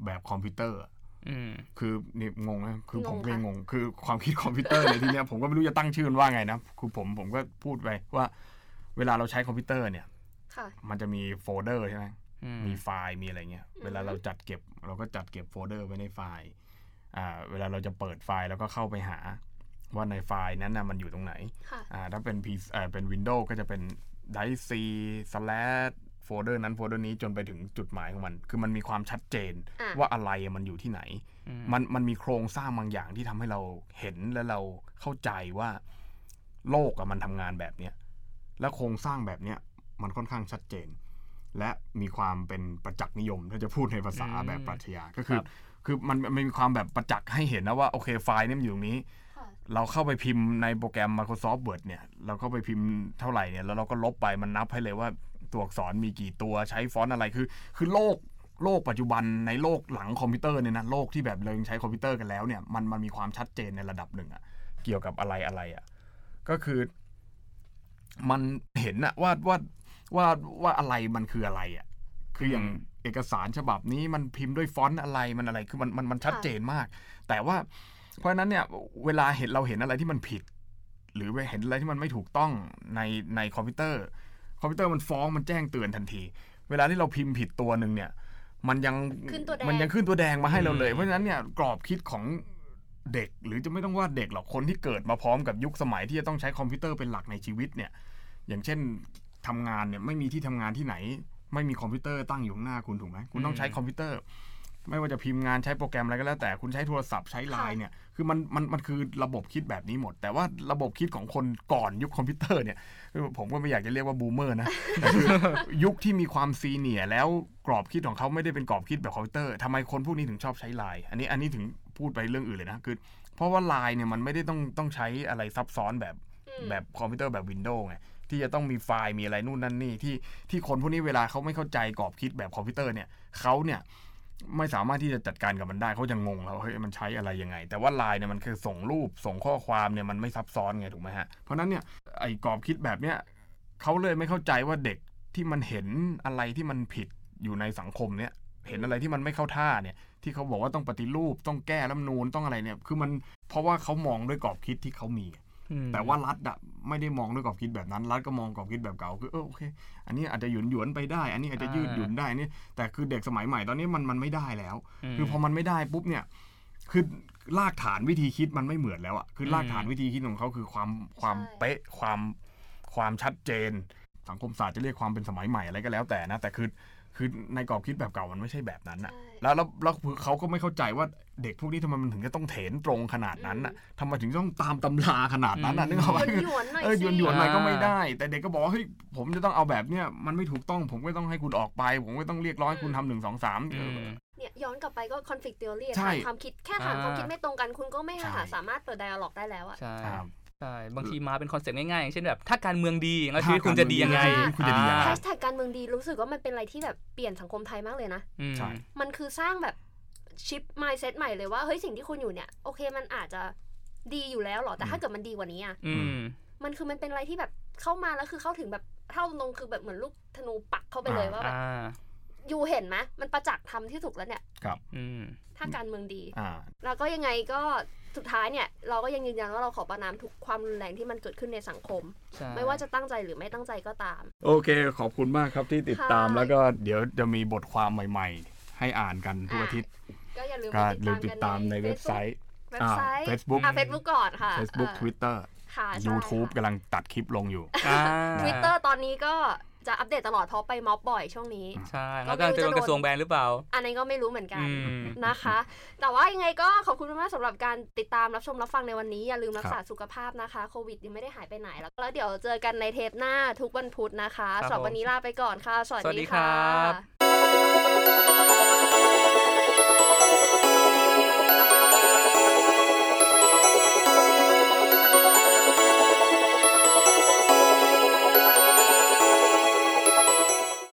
แบบคอมพิวเตอร์อะอืมคือนี่งงนะคือผมงงก็ค่ะยังงง คือความคิดคอมพิวเตอร์ในที่เนี้ยผมก็ไม่รู้จะตั้งชื่อมันว่าไงนะคือผมผมก็พูดไปว่า เวลาเราใช้คอมพิวเตอร์เนี่ยค่ะมันจะมีโฟลเดอร์ใช่ไหมอืมมีไฟล์มีอะไรเงี้ยอือฮึเวลาเราจัดเก็บ เราก็จัดเก็บโฟลเดอร์ไว้ในไฟล์อ่าเวลาเราจะเปิดไฟล์แล้วก็เข้าไปหาว่าในไฟล์นั้นนะมันอยู่ตรงไหนค่ะอ่าถ้าเป็น P อ่าเป็น Windows ก็จะเป็น drive C slash โฟลเดอร์นั้นโฟลเดอร์นี้จนไปถึงจุดหมายของมัน คือมันมีความชัดเจนอะว่าอะไรมันอยู่ที่ไหนอืมมันมันมีโครงสร้างบางอย่างที่ทำให้เราเห็นและเราเข้าใจว่าโลกอะมันทำงานแบบเนี้ยและโครงสร้างแบบเนี้ยมันค่อนข้างชัดเจน และมีความเป็นประจักษ์นิยม ถ้าจะพูดในภาษาอืมแบบปรัชญาก็คือครับคือมันมันมีความแบบประจักษ์ให้เห็นนะว่าโอเคไฟล์เนี่ยมันอยู่ตรงนี้ค่ะ เราเข้าไปพิมพ์ในโปรแกรม Microsoft Word เนี่ย เราเข้าไปพิมพ์เท่าไหร่เนี่ย แล้วเราก็ลบไปมันนับให้เลยว่าตัวอักษรมีกี่ตัวใช้ฟอนต์อะไรคือ คือโลกโลกปัจจุบันในโลกหลังคอมพิวเตอร์เนี่ยนะโลกที่แบบเรายังใช้คอมพิวเตอร์กันแล้วเนี่ยมันมันมีความชัดเจนในระดับหนึ่งอะเกี่ยวกับอะไรอะไรอะก็คือมันเห็นอะว่าว่าว่าว่าอะไรมันคืออะไรอะคืออย่างอืมเอกสารฉบับนี้มันพิมพ์ด้วยฟอนต์อะไรมันอะไรคือมันมันมันชัดเจนมาก แต่ว่า เพราะฉะนั้นเนี่ยเวลาเห็นเราเห็นอะไรที่มันผิด หรือเห็นอะไรที่มันไม่ถูกต้องในในคอมพิวเตอร์ คอมพิวเตอร์มันฟ้องมันแจ้งเตือนทันที เวลาที่เราพิมพ์ผิดตัวหนึ่งเนี่ย มันยังขึ้นตัวแดงมันยังขึ้นตัวแดงมาให้เราเลยอืมเพราะฉะนั้นเนี่ยกรอบคิดของเด็กหรือจะไม่ต้องว่าเด็กหรอกคนที่เกิดมาพร้อมกับยุคสมัยที่จะต้องใช้คอมพิวเตอร์เป็นหลักในชีวิตเนี่ย อย่างเช่นทำงานเนี่ยไม่มีที่ทำงานที่ไหน ไม่มีคอมพิวเตอร์ตั้งอยู่ข้างหน้าคุณถูกไหมคุณต้องใช้คอมพิวเตอร์ ไม่ว่าจะพิมพ์งานใช้โปรแกรมอะไรก็แล้วแต่คุณใช้โทรศัพท์ใช้ไลน์เนี่ย คือมันมันมันคือระบบคิดแบบนี้หมด แต่ว่าระบบคิดของคนก่อนยุคคอมพิวเตอร์เนี่ยคือผมก็ไม่อยากจะเรียกว่า boomer นะแต่คือยุคที่มีความ senior แล้วกรอบคิดของเขาไม่ได้เป็นกรอบคิดแบบคอมพิวเตอร์ทำไมคนพวกนี้ถึงชอบใช้ไลน์อันนี้อันนี้ถึงพูดไปเรื่องอื่นเลยนะคือ เพราะว่าไลน์เนี่ยมันไม่ได้ต้องต้องใช้อะไรซับซ้อนแบบอืมแบบคอมพิวเตอร์แบบ Windows ไงที่จะต้องมีไฟล์มีอะไรนู่นนั่นนี่ที่ที่คนพวกนี้เวลาเขาไม่เข้าใจกรอบคิดแบบคอมพิวเตอร์เนี่ยเขาเนี่ย ไม่สามารถที่จะจัดการกับมันได้เขาจะงงแล้วเฮ้ยมันใช้อะไรยังไง แต่ว่าไลน์เนี่ยมันคือส่งรูปส่งข้อความเนี่ยมันไม่ซับซ้อนไงถูกไหมฮะเพราะนั้นเนี่ยไอ้กรอบคิดแบบเนี้ยเขาเลยไม่เข้าใจว่าเด็กที่มันเห็นอะไรที่มันผิดอยู่ในสังคมเนี่ยเห็นอะไรที่มันไม่เข้าท่าเนี่ย ที่เขาบอกว่าต้องปฏิรูปต้องแก้รัฐมนูนต้องอะไรเนี่ย คือมันเพราะว่าเขามองด้วยกรอบคิดที่เขามี แต่ว่ารัฐอะไม่ได้มองด้วยกรอบคิดแบบนั้น รัฐก็มองกรอบคิดแบบเก่าคือเออโอเค อันนี้อาจจะหยุนหยวนๆไปได้ อันนี้อาจจะยืดหยุ่นได้นี่แต่คือเด็กสมัยใหม่ตอนนี้มันมันไม่ได้แล้วมคือพอมันไม่ได้ปุ๊บเนี่ยคือรากฐานวิธีคิดมันไม่เหมือนแล้วอะคือรากฐานอืมวิธีคิดของเขาคือความความใช่เป๊ะความความชัดเจน สังคมศาสตร์จะเรียกความเป็นสมัยใหม่อะไรก็แล้วแต่นะแต่คือ คือในกรอบคิดแบบเก่ามันไม่ใช่แบบนั้นอะใช่แล้วแล้วแล้วเขาก็ไม่เข้าใจว่าเด็กพวกนี้ทำไมมันถึงจะต้องเถนตรงขนาดนั้นอะทำไมถึงต้องตามตำราขนาดนั้นอะอืมนึกออกหยปะวนหยวนๆหน่อยเออหยวนหยวนๆหน่อยอ่าก็ไม่ได้ แต่เด็กก็บอกว่าเฮ้ยผมจะต้องเอาแบบเนี้ยมันไม่ถูกต้อง ผมก็ต้องให้คุณออกไป ผมก็ต้องเรียกร้องให้คุณทำหนึ่งสองสามอืมเนี่ยย้อนกลับไปก็ conflict theory ใช่ฐานความคิดแค่ฐานอ่าความคิดไม่ตรงกันคุณก็ไม่ใช่หาสามารถเปิด dialog ได้แล้วอะใช่ครับ ใช่บางทีมาเป็นคอนเซ็ปต์ง่ายๆอย่างเช่นแบบถ้าการเมืองดีแล้วชีวิตคุณจะดียังไงชีวิตคุณจะดียังไงแฮชแท็กการเมืองดีรู้สึกว่ามันเป็นอะไรที่แบบเปลี่ยนสังคมไทยมากเลยนะอืมใช่มันคือสร้างแบบชิป mindset ใหม่เลยว่าเฮ้ยสิ่งที่คุณอยู่เนี่ยโอเคมันอาจจะดีอยู่แล้วเหรอแต่ถ้าเกิดมันดีกว่านี้อะอืมมันคือมันเป็นอะไรที่แบบเข้ามาแล้วคือเข้าถึงแบบเท่าตรงๆคือแบบเหมือนลูกธนูปักเข้าไปเลยว่าแบบอ่าอยู่เห็นไหมมันประจักษ์ทำที่ถูกแล้วเนี่ยอืมถ้าการเมืองดีอ่าแล้วก็ยังไงก็ สุดท้ายเนี่ยเราก็ยังยืนยันว่าเราขอประนามทุกความรุนแรงที่มันเกิดขึ้นในสังคมใช่ไม่ว่าจะตั้งใจหรือไม่ตั้งใจก็ตาม โอเค ขอบคุณมากครับที่ติดตามค่ะแล้วก็เดี๋ยวจะมีบทความใหม่ ๆ ให้อ่านกันทุกอาทิตย์ก็อย่าลืมก็ไปลืมติดตามกัในเว็บไซต์เว็บไซต์อ่า Facebook อ่าเฟซบุ๊กก่อนค่ะ Facebook เออ Twitter ค่ะใช่ YouTube ค่ะกำลังตัดคลิปลงอยู่อ่าทวิตเตอร์ตอนนี้ก็ จะอัปเดตตลอดเพราะไปม็อบบ่อยช่วงนี้ ใช่ แล้วก็จะโดนกระทรวงแบนหรือเปล่า อันนี้ก็ไม่รู้เหมือนกันนะคะ แต่ว่ายังไงก็ขอบคุณมากสำหรับการติดตามรับชมรับฟังในวันนี้ อย่าลืมรักษาสุขภาพนะคะ โควิดยังไม่ได้หายไปไหน แล้วแล้วเดี๋ยวเจอกันในเทปหน้าทุกวันพุธนะคะสำหรับวันนี้ลาไปก่อนค่ะ สวัสดีค่ะ